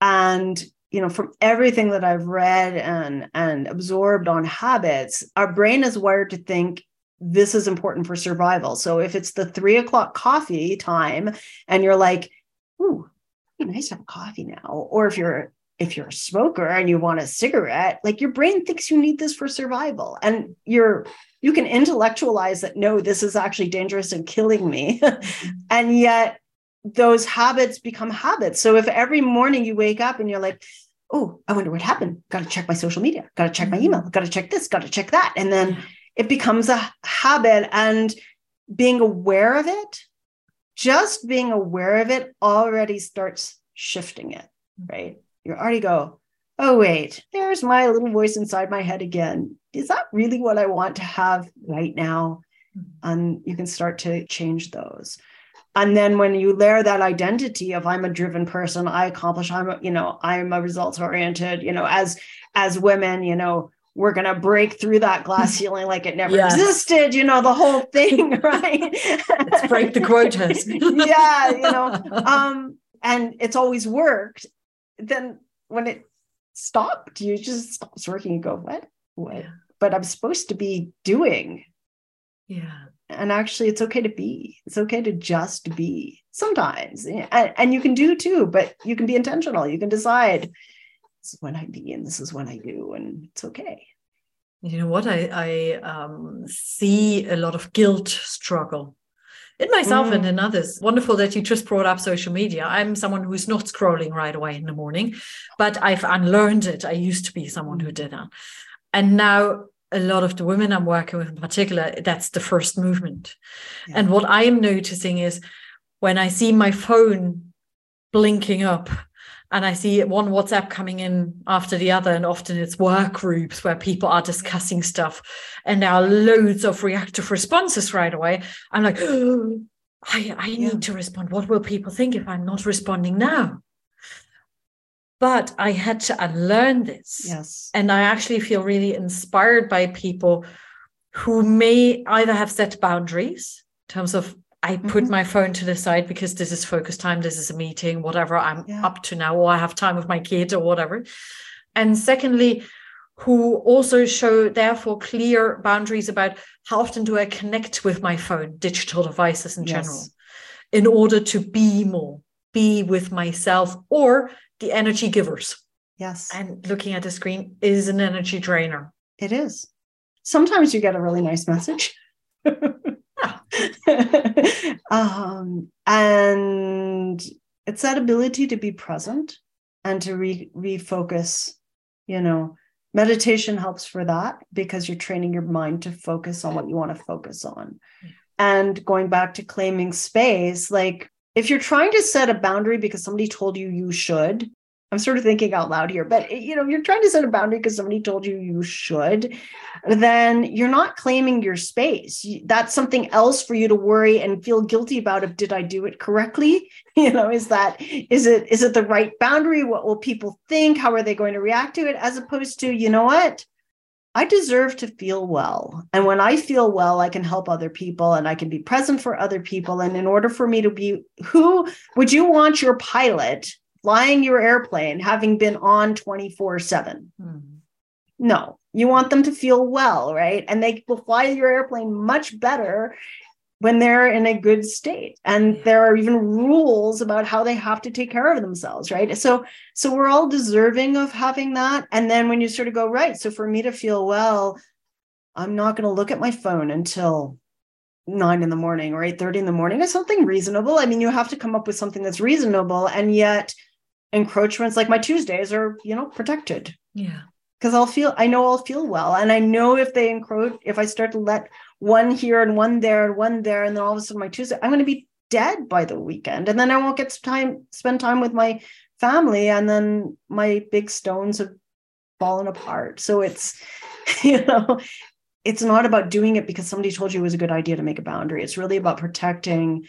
And you know, from everything that I've read and and absorbed on habits, our brain is wired to think this is important for survival. So if it's the three o'clock coffee time and you're like, ooh, be nice to have coffee now. Or if you're if you're a smoker and you want a cigarette, like your brain thinks you need this for survival. And you're you can intellectualize that no, this is actually dangerous and killing me. [LAUGHS] and yet those habits become habits. So if every morning you wake up and you're like, oh, I wonder what happened. Got to check my social media, got to check my mm-hmm. email, got to check this, got to check that. And then Yeah. it becomes a habit. And being aware of it, just being aware of it already starts shifting it, right? You already go, oh, wait, there's my little voice inside my head again. Is that really what I want to have right now? And you can start to change those. And then when you layer that identity of I'm a driven person, I accomplish, I'm, a, you know, I'm a results oriented, you know, as as women, you know, we're gonna break through that glass [LAUGHS] ceiling like it never Yes. existed, you know, the whole thing, [LAUGHS] right? Let's break the quotas. [LAUGHS] yeah, you know, um, and it's always worked. Then when it stopped, you just stops working. You go, what? What? But I'm supposed to be doing. yeah. And actually, it's okay to be. It's okay to just be sometimes. And, and you can do too, but you can be intentional. You can decide this is when I be and this is when I do, and it's okay. You know what? I, I um, see a lot of guilt struggle in myself and Mm. in others. Wonderful that you just brought up social media. I'm someone who's not scrolling right away in the morning, but I've unlearned it. I used to be someone who did that. And now a lot of the women I'm working with in particular, that's the first movement. Yeah. And what I am noticing is when I see my phone blinking up and I see one WhatsApp coming in after the other, and often it's work groups where people are discussing stuff, and there are loads of reactive responses right away. I'm like, oh, [GASPS] I, I Yeah. need to respond. What will people think if I'm not responding now? But I had to unlearn this. Yes. And I actually feel really inspired by people who may either have set boundaries in terms of I put Mhm. my phone to the side because this is focus time, this is a meeting, whatever I'm Yeah. up to now, or I have time with my kid or whatever. And secondly, who also show therefore clear boundaries about how often do I connect with my phone, digital devices in Yes. general, in order to be more, be with myself or the energy givers Yes. and looking at the screen is an energy drainer. It is. Sometimes you get a really nice message. [LAUGHS] um, and it's that ability to be present and to re- refocus. You know, meditation helps for that because you're training your mind to focus on what you want to focus on. And going back to claiming space, like if you're trying to set a boundary because somebody told you you should, I'm sort of thinking out loud here, but you know, you're trying to set a boundary because somebody told you you should, then you're not claiming your space. That's something else for you to worry and feel guilty about if did I do it correctly? [LAUGHS] You know, is that is it is it the right boundary? What will people think? How are they going to react to it? As opposed to, you know what? I deserve to feel well. And when I feel well, I can help other people and I can be present for other people. And in order for me to be who would you want your pilot flying your airplane having been on 24 7? Hmm. No, you want them to feel well, right? And they will fly your airplane much better when they're in a good state. And there are even rules about how they have to take care of themselves, right? So so we're all deserving of having that. And then when you sort of go, right, so for me to feel well, I'm not going to look at my phone until nine in the morning or 8 30 in the morning is something reasonable. I mean, you have to come up with something that's reasonable. And yet encroachments like my Tuesdays are, you know, protected. Yeah. Because I'll feel I know I'll feel well. And I know if they encroach, if I start to let one here and one there and one there, and then all of a sudden my Tuesday, I'm going to be dead by the weekend. And then I won't get time spend time with my family. And then my big stones have fallen apart. So it's, [LAUGHS] you know, it's not about doing it because somebody told you it was a good idea to make a boundary. It's really about protecting.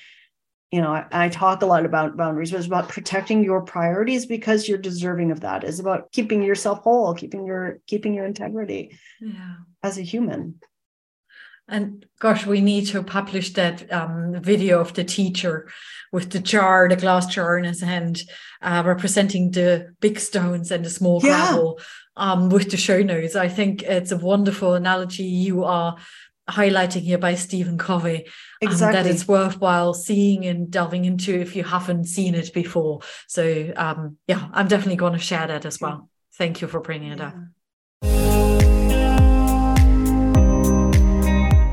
You know, I, I talk a lot about boundaries, but it's about protecting your priorities because you're deserving of that. It's about keeping yourself whole, keeping your keeping your integrity Yeah. as a human. And gosh, we need to publish that um, video of the teacher with the jar, the glass jar in his hand, uh, representing the big stones and the small Yeah. gravel um, with the show notes. I think it's a wonderful analogy you are highlighting here by Stephen Covey. um, that it's worthwhile seeing and delving into if you haven't seen it before. So, um, yeah, I'm definitely going to share that as well. Thank you for bringing it up.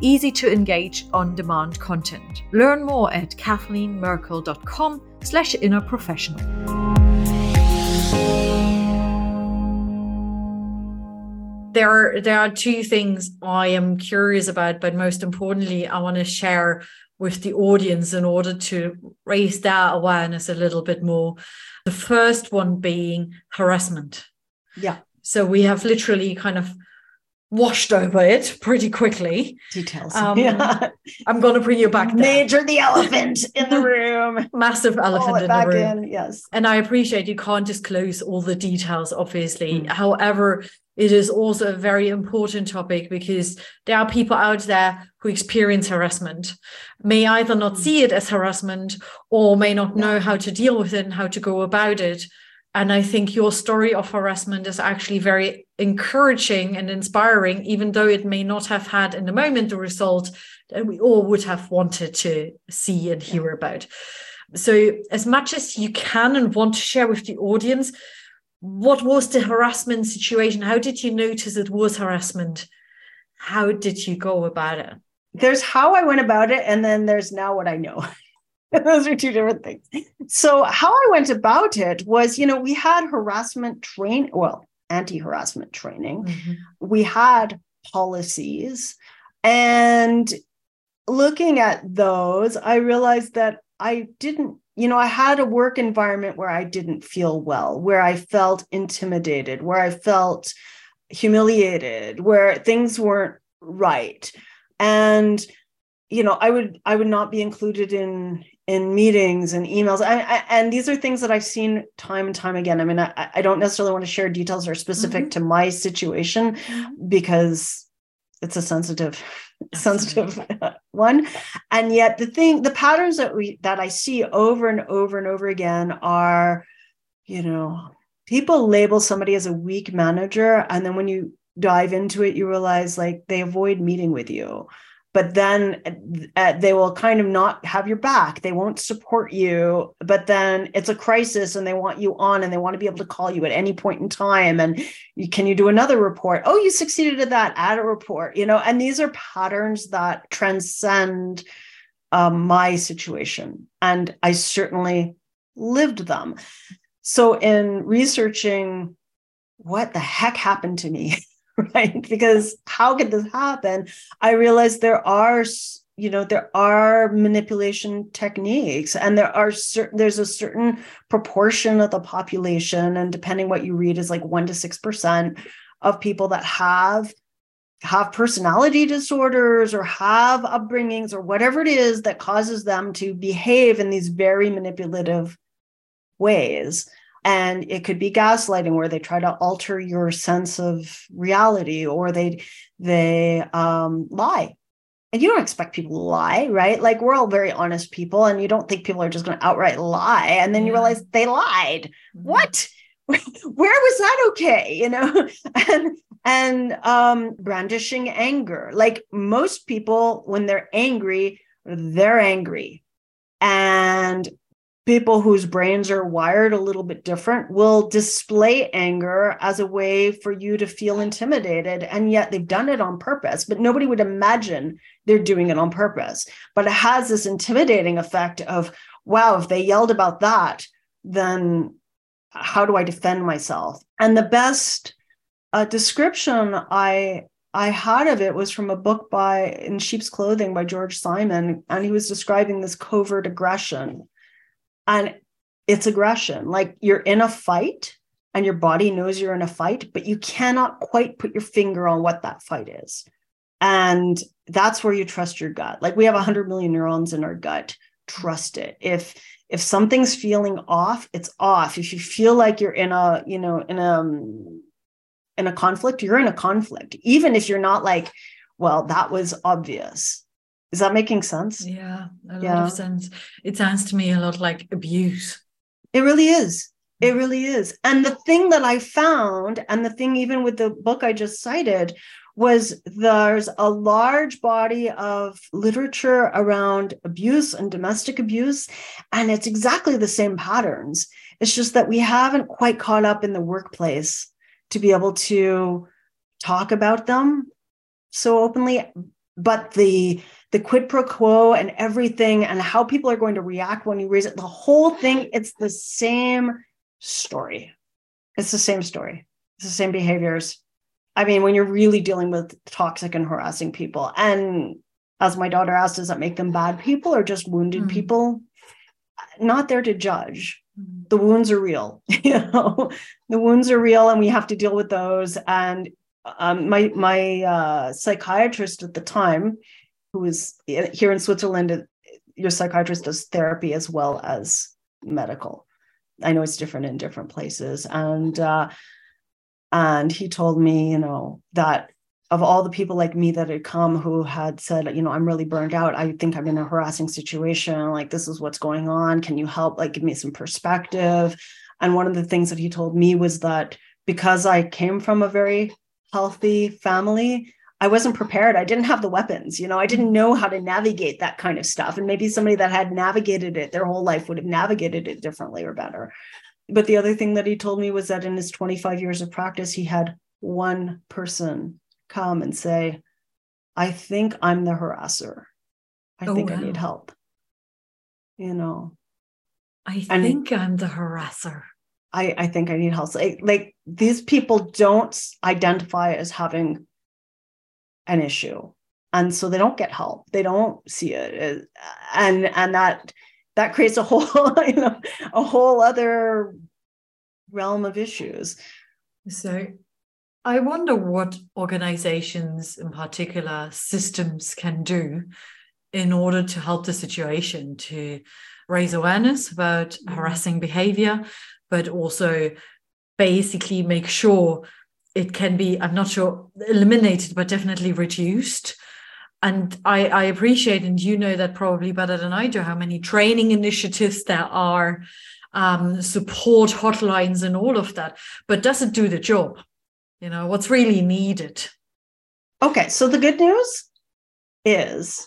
easy to engage on-demand content. Learn more at kathleenmerkel.com slash inner professional. There are, there are two things I am curious about, but most importantly, I want to share with the audience in order to raise that awareness a little bit more. The first one being harassment. Yeah. So we have literally kind of washed over it pretty quickly. Details. Um, yeah. I'm going to bring you back there. Major the elephant in the [LAUGHS] room. Massive elephant in the room. in. Yes. And I appreciate you can't disclose all the details, obviously. Mm. However, it is also a very important topic because there are people out there who experience harassment, may either not Mm. see it as harassment or may not know how to deal with it and how to go about it. And I think your story of harassment is actually very encouraging and inspiring, even though it may not have had in the moment the result that we all would have wanted to see and hear about. So, as much as you can and want to share with the audience, what was the harassment situation? How did you notice it was harassment? How did you go about it? There's how I went about it, and then there's now what I know. [LAUGHS] [LAUGHS] Those are two different things. So, how I went about it was, you know, we had harassment train, well, anti-harassment training. Mm-hmm. we had policies and looking at those i realized that i didn't you know i had a work environment where i didn't feel well where i felt intimidated where i felt humiliated where things weren't right and you know i would i would not be included in in meetings and emails. I, I, and these are things that i've seen time and time again. I mean i, I don't necessarily want to share details that are specific Mhm. to my situation because it's a sensitive [LAUGHS] sensitive [LAUGHS] one. And yet the thing the patterns that we that i see over and over and over again are you know people label somebody as a weak manager and then when you dive into it you realize like they avoid meeting with you but then uh, they will kind of not have your back. They won't support you but then it's a crisis and they want you on and they want to be able to call you at any point in time. And you, can you do another report? Oh you succeeded at that add a report you know and these are patterns that transcend um, my situation. And i certainly lived them. So in researching what the heck happened to me [LAUGHS] [LAUGHS] right? Because how could this happen? I realized there are you know there are manipulation techniques and there are certain there's a certain proportion of the population and depending what you read is like 1 to 6% of people that have have personality disorders or have upbringings or whatever it is that causes them to behave in these very manipulative ways and it could be gaslighting where they try to alter your sense of reality or they they um, lie and you don't expect people to lie, right? Like we're all very honest people, and you don't think people are just going to outright lie, and then you realize they lied. Mhm. What? [LAUGHS] Where was that okay? You know, [LAUGHS] and and um, brandishing anger. Like most people, when they're angry, they're angry, and people whose brains are wired a little bit different will display anger as a way for you to feel intimidated and yet they've done it on purpose. But nobody would imagine they're doing it on purpose. But it has this intimidating effect of wow if they yelled about that then how do i defend myself? And the best uh, description i I had of it was from a book by In Sheep's Clothing by George Simon, and he was describing this covert aggression. And it's aggression. Like you're in a fight and your body knows you're in a fight, but you cannot quite put your finger on what that fight is. And that's where you trust your gut. Like we have 100 million neurons in our gut. Trust it. If if something's feeling off, it's off. If you feel like you're in a, you know, in a um, in a conflict, you're in a conflict. Even if you're not like, well, that was obvious. Is that making sense? Yeah, a lot Yeah. of sense. It sounds to me a lot like abuse. It really is. It mm. really is. And the thing that I found, and the thing even with the book I just cited, was there's a large body of literature around abuse and domestic abuse. And it's exactly the same patterns. It's just that we haven't quite caught up in the workplace to be able to talk about them so openly. But the the quid pro quo and everything and how people are going to react when you raise it, the whole thing, it's the same story. It's the same story. It's the same behaviors. I mean, when you're really dealing with toxic and harassing people, and as my daughter asked, does that make them bad people or just wounded Mm. people? Not there to judge. The wounds are real. [LAUGHS] You know, the wounds are real, and we have to deal with those. And um, my my uh, psychiatrist at the time, who was here in Switzerland, your psychiatrist does therapy as well as medical. I know it's different in different places, and uh, and he told me, you know, that of all the people like me that had come who had said, you know, I'm really burned out. I think I'm in a harassing situation. Like, this is what's going on. Can you help? Like, give me some perspective. And one of the things that he told me was that because I came from a very healthy family, I wasn't prepared. I didn't have the weapons. You know, I didn't know how to navigate that kind of stuff. And maybe somebody that had navigated it their whole life would have navigated it differently or better. But the other thing that he told me was that in his 25 years of practice, he had one person come and say, I think I'm the harasser. I Oh, think I need help. You know, I And- think I'm the harasser. I, I think I need help. Like, like these people don't identify as having an issue. And so they don't get help. They don't see it. as- And and that that creates a whole, [LAUGHS] you know, a whole other realm of issues. So I wonder what organizations, in particular systems, can do in order to help the situation to raise awareness about Mhm. harassing behavior, but also basically make sure it can be, I'm not sure eliminated, but definitely reduced. And I, I appreciate, and you know that probably better than I do, how many training initiatives there are, um, support hotlines, and all of that. But does it do the job? You know, what's really needed? Okay, so the good news is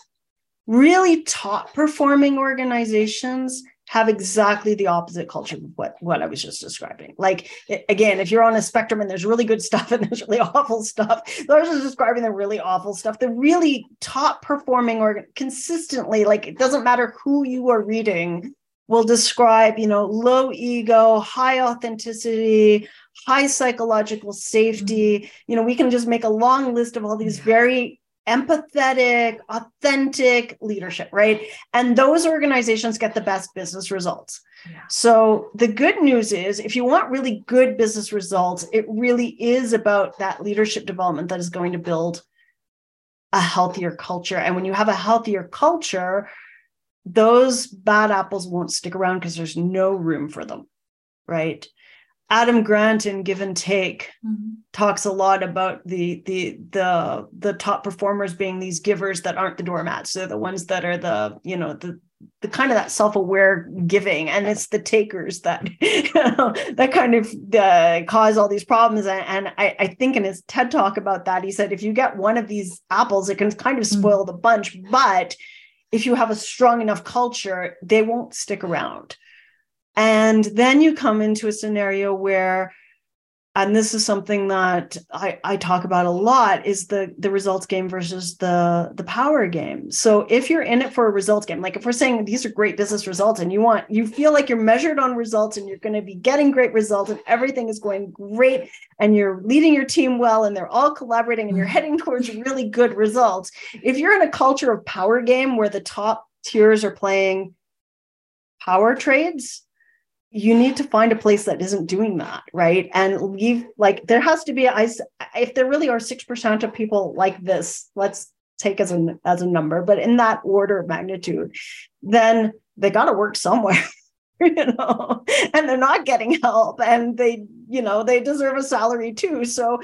really top performing organizations have exactly the opposite culture of what, what I was just describing. Like, again, if you're on a spectrum and there's really good stuff [LAUGHS] and there's really awful stuff, I was just describing the really awful stuff. The really top performing or consistently, like, it doesn't matter who you are reading, will describe, you know, low ego, high authenticity, high psychological safety. Mm-hmm. You know, we can just make a long list of all these very empathetic, authentic leadership, right? And those organizations get the best business results. Yeah. So the good news is if you want really good business results, it really is about that leadership development that is going to build a healthier culture. And when you have a healthier culture, those bad apples won't stick around because there's no room for them, right? Adam Grant in Give and Take mm-hmm. talks a lot about the the the the top performers being these givers that aren't the doormats. They're the ones that are the you know the the kind of that self-aware giving and it's the takers that you [LAUGHS] know, that kind of uh, cause all these problems and, and I, I, think in his ted talk about that he said if you get one of these apples it can kind of mm. spoil the bunch but if you have a strong enough culture they won't stick around and then you come into a scenario where and this is something that I, I talk about a lot is the the results game versus the the power game so if you're in it for a results game like if we're saying these are great business results and you want you feel like you're measured on results and you're going to be getting great results and everything is going great and you're leading your team well and they're all collaborating and you're mm-hmm. heading towards really good results if you're in a culture of power game where the top tiers are playing power trades you need to find a place that isn't doing that right? And leave like there has to be i if there really are 6% of people like this let's take as a as a number but in that order of magnitude then they got to work somewhere [LAUGHS] you know? And they're not getting help and they you know they deserve a salary too. So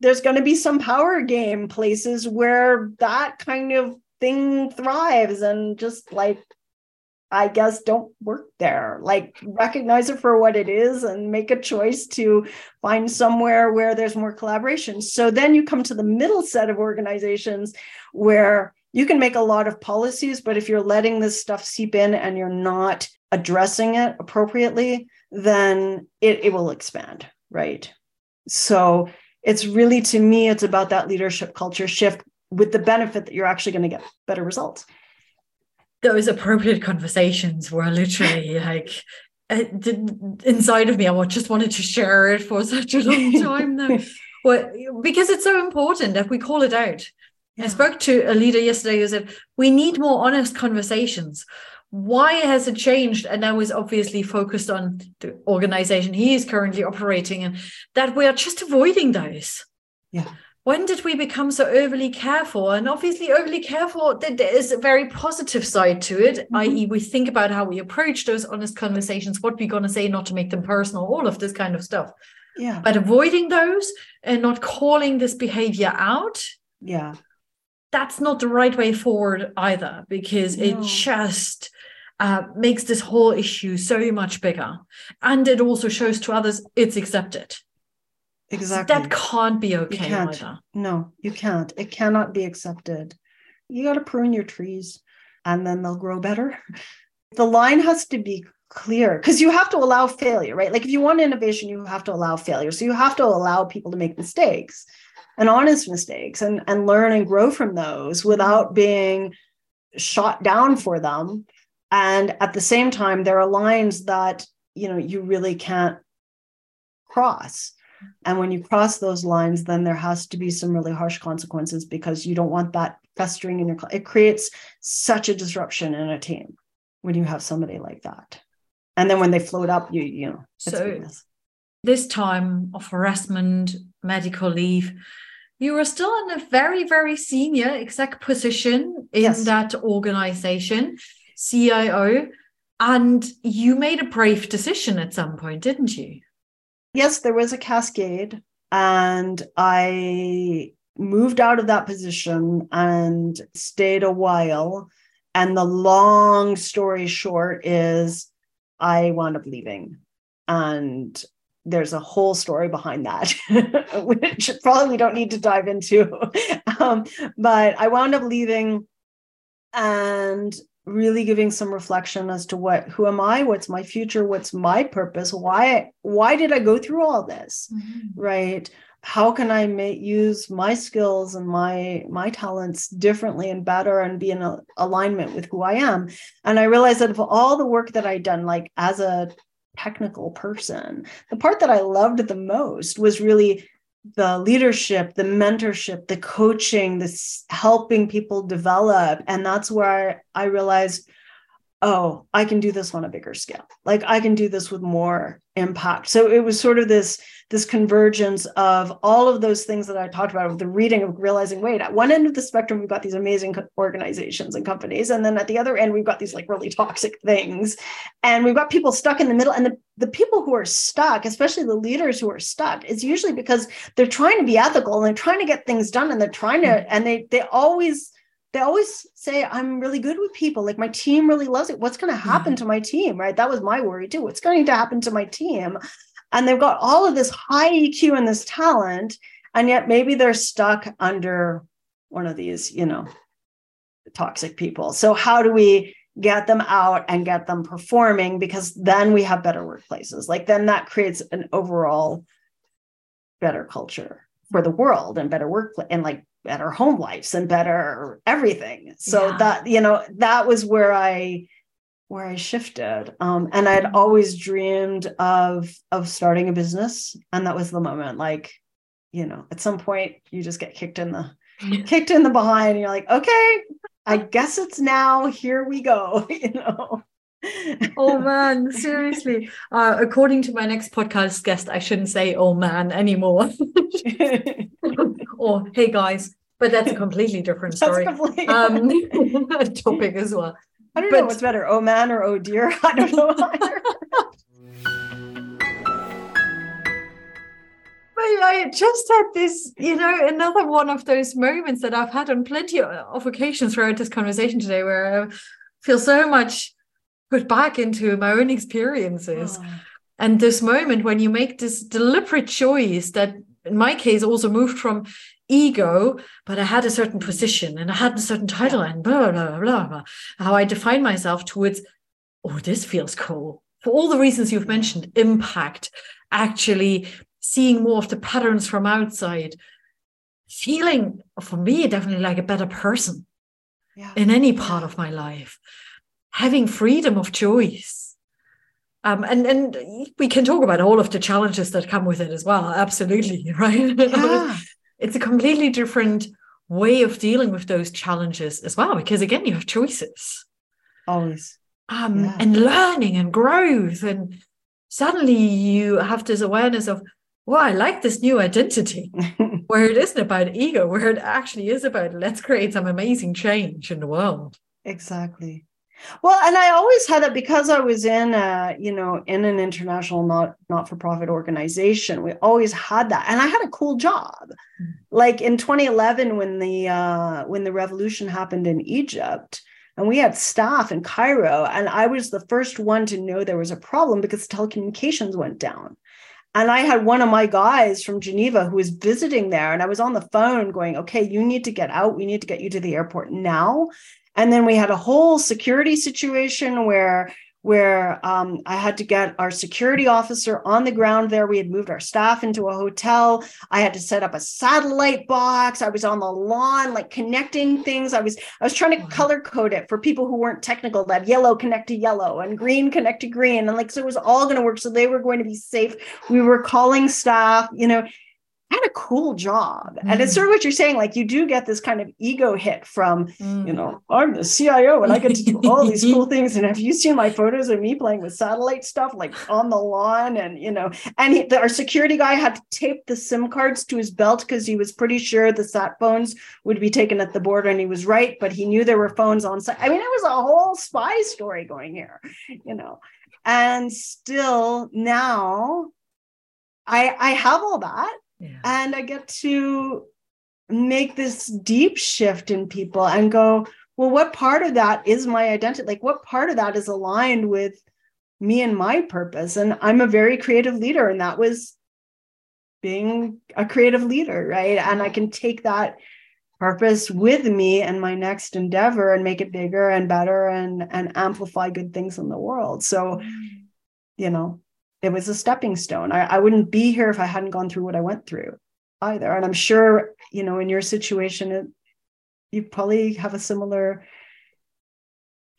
there's going to be some power game places where that kind of thing thrives and just like I guess don't work there. Like recognize it for what it is and make a choice to find somewhere where there's more collaboration. So then you come to the middle set of organizations where you can make a lot of policies, but if you're letting this stuff seep in and you're not addressing it appropriately, then it, it will expand, right? So it's really to me, it's about that leadership culture shift with the benefit that you're actually going to get better results those appropriate conversations were literally [LAUGHS] like uh, inside of me. I just wanted to share it for such a long [LAUGHS] time now. well, because it's so important that we call it out. Yeah. I spoke to a leader yesterday who said, We need more honest conversations. Why has it changed? And now is obviously focused on the organization he is currently operating and that we are just avoiding those. Yeah when did we become so overly careful? And obviously, overly careful, there is a very positive side to it, mm-hmm. i.e., we think about how we approach those honest conversations, what we're going to say, not to make them personal, all of this kind of stuff. Yeah. But avoiding those and not calling this behavior out. Yeah. That's not the right way forward either, because no. it just uh, makes this whole issue so much bigger. And it also shows to others it's accepted. Exactly. That can't be okay you can't. either. No, you can't. It cannot be accepted. You got to prune your trees and then they'll grow better. The line has to be clear because you have to allow failure, right? Like if you want innovation, you have to allow failure. So you have to allow people to make mistakes and honest mistakes and, and learn and grow from those without being shot down for them. And at the same time, there are lines that, you know, you really can't cross and when you cross those lines, then there has to be some really harsh consequences because you don't want that festering in your. It creates such a disruption in a team when you have somebody like that. And then when they float up, you you know. so this time of harassment, medical leave, you were still in a very very senior exec position in yes. that organization, CIO, and you made a brave decision at some point, didn't you? Yes, there was a cascade, and I moved out of that position and stayed a while. And the long story short is I wound up leaving. And there's a whole story behind that, [LAUGHS] which probably we don't need to dive into. [LAUGHS] um, but I wound up leaving and really giving some reflection as to what who am i? What's my future? What's my purpose? Why why did i go through all this? Mm-hmm. right? How can i make use my skills and my my talents differently and better and be in a, alignment with who i am? And i realized that of all the work that i'd done like as a technical person the part that i loved the most was really the leadership, the mentorship, the coaching, this helping people develop. And that's where I realized, oh, I can do this on a bigger scale. Like I can do this with more impact. So it was sort of this this convergence of all of those things that I talked about with the reading of realizing, wait, at one end of the spectrum, we've got these amazing organizations and companies. And then at the other end, we've got these like really toxic things. And we've got people stuck in the middle. And the, the people who are stuck, especially the leaders who are stuck, is usually because they're trying to be ethical and they're trying to get things done and they're trying to, and they they always they always say i'm really good with people like my team really loves it what's going to happen mm-hmm. to my team right that was my worry too what's going to happen to my team and they've got all of this high EQ and this talent, and yet maybe they're stuck under one of these, you know, toxic people. So how do we get them out and get them performing? Because then we have better workplaces. Like then that creates an overall better culture for the world and better work and like better home lives and better everything. So yeah. that, you know, that was where I where I shifted. Um, and I'd mm-hmm. always dreamed of of starting a business. And that was the moment. Like, you know, at some point you just get kicked in the [LAUGHS] kicked in the behind. And you're like, okay, I guess it's now. Here we go. [LAUGHS] you know. Oh man, seriously. Uh, according to my next podcast guest, I shouldn't say oh man anymore. [LAUGHS] or hey guys, but that's a completely different story. Completely um, [LAUGHS] topic as well. I don't but, know what's better, oh man or oh dear. [LAUGHS] I don't know But I just had this, you know, another one of those moments that I've had on plenty of occasions throughout this conversation today where I feel so much put back into my own experiences. Oh. And this moment when you make this deliberate choice that in my case also moved from ego, but I had a certain position and I had a certain title and blah, blah, blah, blah, how I define myself towards, oh, this feels cool. For all the reasons you've mentioned, impact, actually seeing more of the patterns from outside, feeling for me definitely like a better person yeah. in any part of my life, having freedom of choice. Um, and and we can talk about all of the challenges that come with it as well. Absolutely, [LAUGHS] right? Yeah [LAUGHS] it's a completely different way of dealing with those challenges as well because again you have choices always um yeah. and learning and growth and suddenly you have this awareness of well i like this new identity [LAUGHS] where it isn't about ego where it actually is about let's create some amazing change in the world exactly well, and I always had that because I was in a, you know, in an international not not-for-profit organization. We always had that. And I had a cool job. Mm. Like in 2011 when the uh when the revolution happened in Egypt, and we had staff in Cairo, and I was the first one to know there was a problem because telecommunications went down. And I had one of my guys from Geneva who was visiting there, and I was on the phone going, Okay, you need to get out. We need to get you to the airport now. And then we had a whole security situation where where um, I had to get our security officer on the ground there. We had moved our staff into a hotel. I had to set up a satellite box. I was on the lawn, like connecting things. I was I was trying to color code it for people who weren't technical. That yellow connect to yellow and green connect to green, and like so it was all going to work. So they were going to be safe. We were calling staff. You know, had a cool job. Mm. And it's sort of what you're saying, like you do get this kind of ego hit from, mm. you know, I'm the CIO and I get to do all these [LAUGHS] cool things. And have you seen my photos of me playing with satellite stuff, like on the lawn? And, you know, and he, the, our security guy had to tape the SIM cards to his belt because he was pretty sure the sat phones would be taken at the border. And he was right, but he knew there were phones on site. I mean, it was a whole spy story going here, you know. And still now I I have all that yeah. And I get to make this deep shift in people and go, well, what part of that is my identity? Like, what part of that is aligned with me and my purpose? And I'm a very creative leader, and that was being a creative leader, right? And I can take that purpose with me and my next endeavor and make it bigger and better and and amplify good things in the world. So, mm. you know, it was a stepping stone. I, I wouldn't be here if I hadn't gone through what I went through either. And I'm sure, you know, in your situation, it, you probably have a similar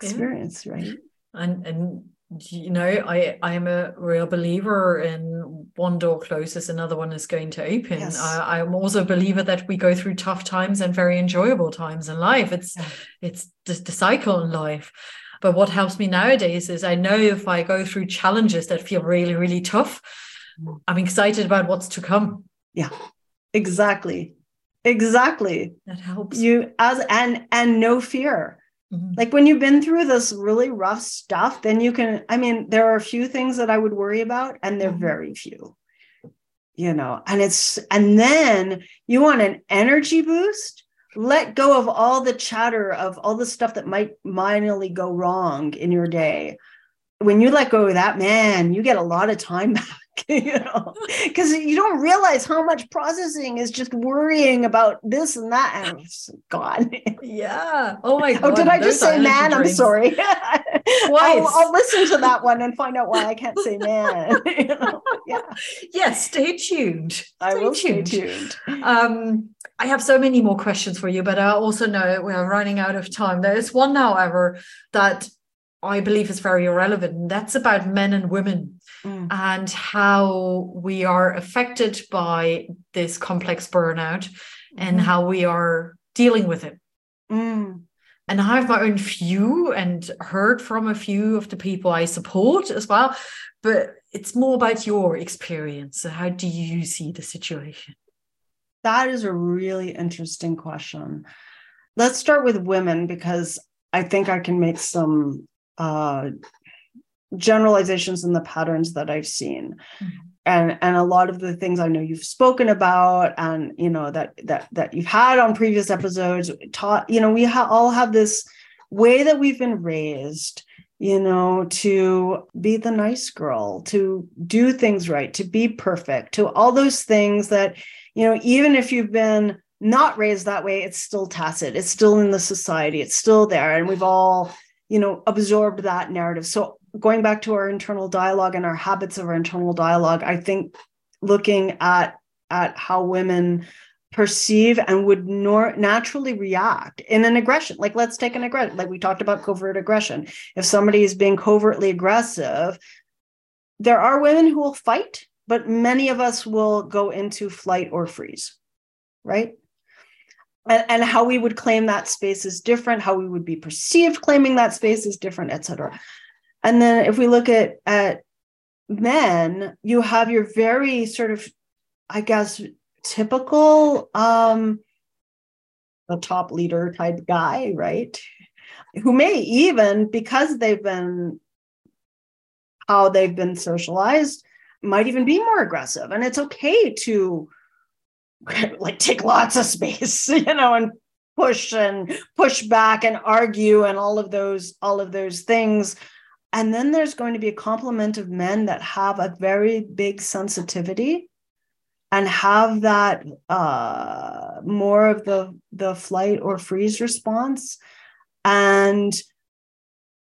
experience, yeah. right? And and you know, I I am a real believer in one door closes, another one is going to open. Yes. I, I'm also a believer that we go through tough times and very enjoyable times in life. It's yeah. it's the, the cycle in life. But what helps me nowadays is I know if I go through challenges that feel really, really tough, mm. I'm excited about what's to come. Yeah, exactly. Exactly. That helps. You as and and no fear. Mm-hmm. Like when you've been through this really rough stuff, then you can. I mean, there are a few things that I would worry about, and they're mm-hmm. very few. You know, and it's and then you want an energy boost let go of all the chatter of all the stuff that might minorly go wrong in your day. When you let go of that man you get a lot of time [LAUGHS] back you know? [LAUGHS] Because you don't realize how much processing is just worrying about this and that. And it's gone yeah. Oh my god oh did i just say man? I'm sorry. [LAUGHS] I'll, I'll, listen to that one and find out why i can't say man you know? yeah. Yes stay tuned. Stay i will tuned. stay tuned. Um i have so many more questions for you but i also know we're running out of time there is one however that I believe is very relevant. And that's about men and women mm. and how we are affected by this complex burnout and mm-hmm. how we are dealing with it. Mm. And I have my own view and heard from a few of the people I support as well. But it's more about your experience. So how do you see the situation? That is a really interesting question. Let's start with women because I think I can make some uh, generalizations and the patterns that I've seen. Mm-hmm. And, and a lot of the things I know you've spoken about and you know that that that you've had on previous episodes taught you know we ha- all have this way that we've been raised you know to be the nice girl to do things right to be perfect to all those things that you know even if you've been not raised that way it's still tacit. It's still in the society. It's still there. And we've all you know absorbed that narrative. So going back to our internal dialogue and our habits of our internal dialogue i think looking at at how women perceive and would nor- naturally react in an aggression. Like let's take an aggression. Like we talked about covert aggression. If somebody is being covertly aggressive there are women who will fight but many of us will go into flight or freeze right? And, and how we would claim that space is different how we would be perceived claiming that space is different etc and then if we look at at men you have your very sort of i guess typical um the top leader type guy right? Who may even because they've been how they've been socialized might even be more aggressive. And it's okay to [LAUGHS] like take lots of space, [LAUGHS] you know, and push and push back and argue and all of those all of those things. And then there's going to be a complement of men that have a very big sensitivity and have that uh, more of the the flight or freeze response. And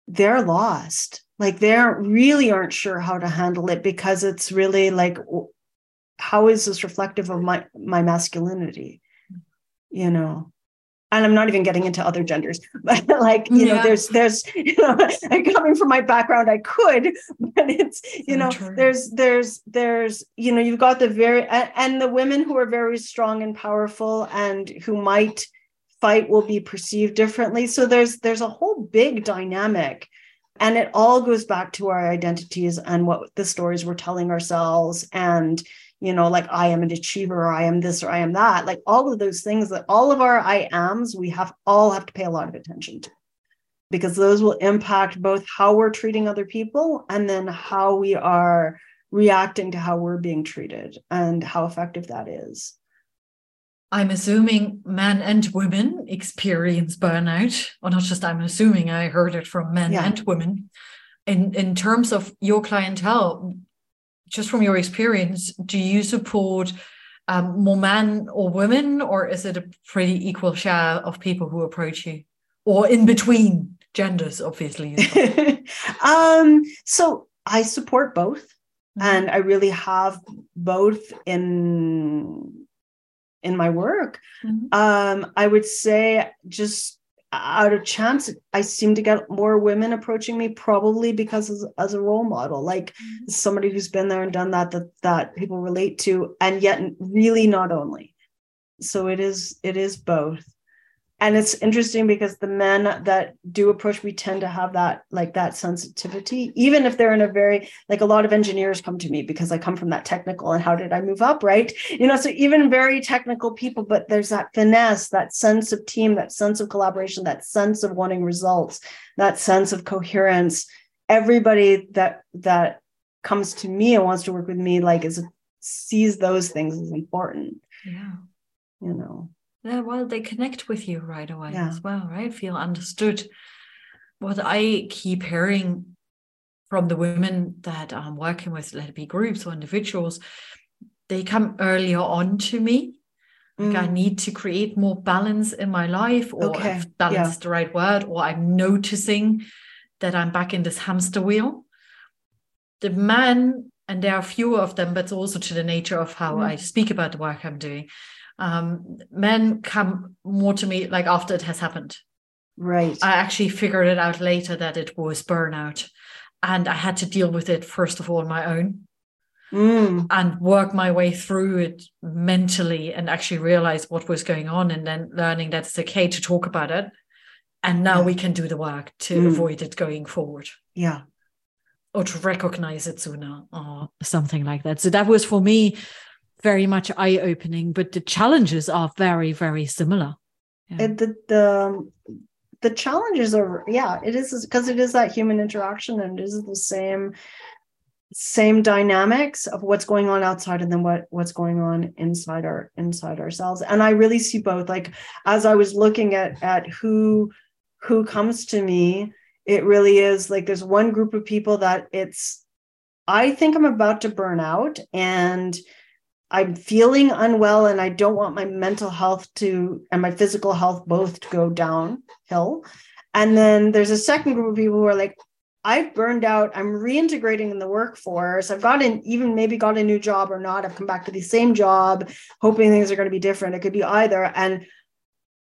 they're lost like they really aren't sure how to handle it because it's really like how is this reflective of my my masculinity you know and i'm not even getting into other genders [LAUGHS] but like you yeah. know there's there's [LAUGHS] you know coming from my background i could [LAUGHS] but it's you know true. there's there's there's you know you've got the very and the women who are very strong and powerful and who might fight will be perceived differently. So there's there's a whole big dynamic. And it all goes back to our identities and what the stories we're telling ourselves and you know, like I am an achiever, or I am this, or I am that, like all of those things that all of our I ams, we have all have to pay a lot of attention to because those will impact both how we're treating other people and then how we are reacting to how we're being treated and how effective that is. I'm assuming men and women experience burnout, or not just I'm assuming, I heard it from men yeah. and women. In in terms of your clientele, just from your experience, do you support um, more men or women, or is it a pretty equal share of people who approach you, or in between genders, obviously? [LAUGHS] um, so I support both, mm-hmm. and I really have both in in my work. Mm-hmm. Um, I would say just out of chance i seem to get more women approaching me probably because as, as a role model like mm-hmm. somebody who's been there and done that that that people relate to and yet really not only so it is it is both and it's interesting because the men that do approach me tend to have that like that sensitivity even if they're in a very like a lot of engineers come to me because i come from that technical and how did i move up right? You know so even very technical people but there's that finesse that sense of team that sense of collaboration that sense of wanting results that sense of coherence. Everybody that that comes to me and wants to work with me like is sees those things as important. Yeah. You know yeah, well, they connect with you right away yeah. as well, right? Feel understood. What I keep hearing from the women that I'm working with, let it be groups or individuals, they come earlier on to me. Like I mm. need to create more balance in my life, or okay. balance yeah. is the right word, or I'm noticing that I'm back in this hamster wheel. The man, and there are fewer of them, but it's also to the nature of how mm. I speak about the work I'm doing um, men come more to me like after it has happened. Right. I actually figured it out later that it was burnout. And I had to deal with it, first of all, on my own mm. and work my way through it mentally and actually realize what was going on. And then learning that it's okay to talk about it. And now yeah. we can do the work to mm. avoid it going forward. Yeah. Or to recognize it sooner or something like that. So that was for me very much eye opening, but the challenges are very, very similar. Yeah. It, the, the um, the challenges are yeah it is because it is that human interaction and it is the same same dynamics of what's going on outside and then what what's going on inside our inside ourselves and i really see both like as i was looking at at who who comes to me it really is like there's one group of people that it's i think i'm about to burn out and I'm feeling unwell and I don't want my mental health to and my physical health both to go downhill. And then there's a second group of people who are like, I've burned out. I'm reintegrating in the workforce. I've gotten even maybe got a new job or not. I've come back to the same job, hoping things are going to be different. It could be either. And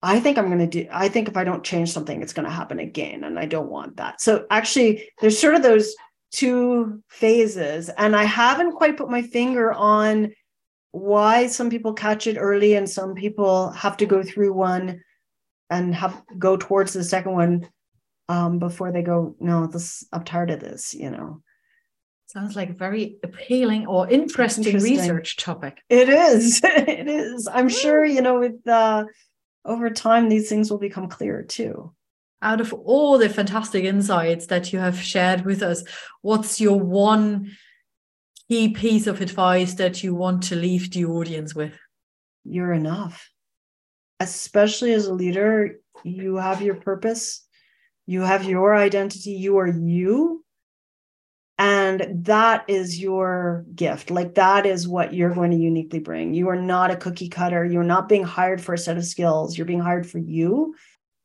I think I'm going to do, I think if I don't change something, it's going to happen again. And I don't want that. So actually, there's sort of those two phases. And I haven't quite put my finger on why some people catch it early and some people have to go through one and have go towards the second one um, before they go no this i'm tired of this you know? Sounds like a very appealing or interesting, interesting. research topic. It is. [LAUGHS] It is. I'm sure you know with uh over time these things will become clearer too. Out of all the fantastic insights that you have shared with us what's your one key piece of advice that you want to leave the audience with? You're enough. Especially as a leader, you have your purpose, you have your identity, you are you. And that is your gift. Like that is what you're going to uniquely bring. You are not a cookie cutter. You're not being hired for a set of skills. You're being hired for you.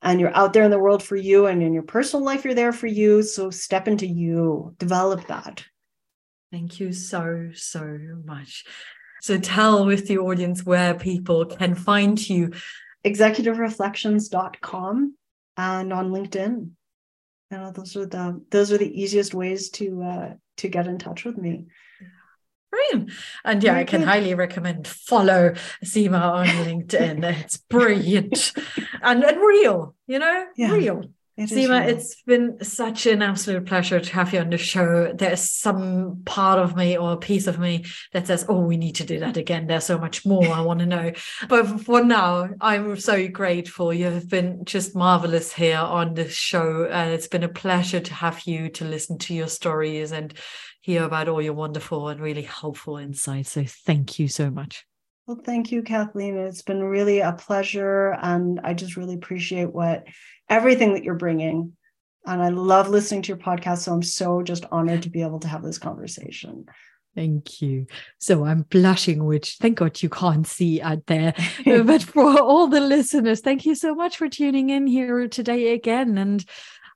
And you're out there in the world for you. And in your personal life, you're there for you. So step into you, develop that. Thank you so, so much. So tell with the audience where people can find you. Executivereflections.com and on LinkedIn. You know, those are the those are the easiest ways to uh to get in touch with me. Brilliant. And yeah, Very I can good. highly recommend follow Sima on LinkedIn. it's brilliant [LAUGHS] and, and real, you know, yeah. real. It Sima, it's been such an absolute pleasure to have you on the show. There's some part of me or a piece of me that says, oh, we need to do that again. There's so much more I want to know. But for now, I'm so grateful. You have been just marvelous here on this show. And it's been a pleasure to have you to listen to your stories and hear about all your wonderful and really helpful insights. So thank you so much. Well, thank you, Kathleen. It's been really a pleasure. And I just really appreciate what everything that you're bringing. And I love listening to your podcast. So I'm so just honored to be able to have this conversation. Thank you. So I'm blushing, which thank God you can't see out there. [LAUGHS] but for all the listeners, thank you so much for tuning in here today again. And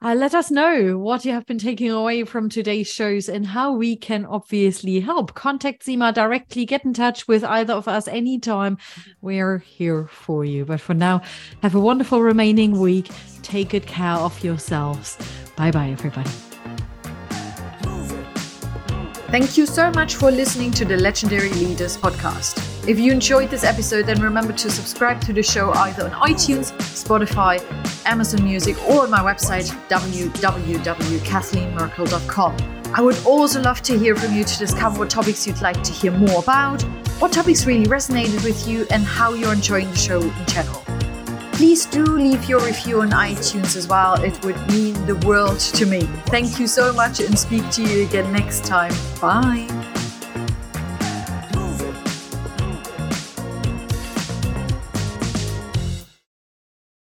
uh, let us know what you have been taking away from today's shows and how we can obviously help. Contact Sima directly, get in touch with either of us anytime. We're here for you. But for now, have a wonderful remaining week. Take good care of yourselves. Bye bye, everybody. Thank you so much for listening to the Legendary Leaders podcast. If you enjoyed this episode, then remember to subscribe to the show either on iTunes, Spotify, Amazon Music, or on my website, www.kathleenmerkel.com. I would also love to hear from you to discover what topics you'd like to hear more about, what topics really resonated with you, and how you're enjoying the show in general. Please do leave your review on iTunes as well. It would mean the world to me. Thank you so much and speak to you again next time. Bye.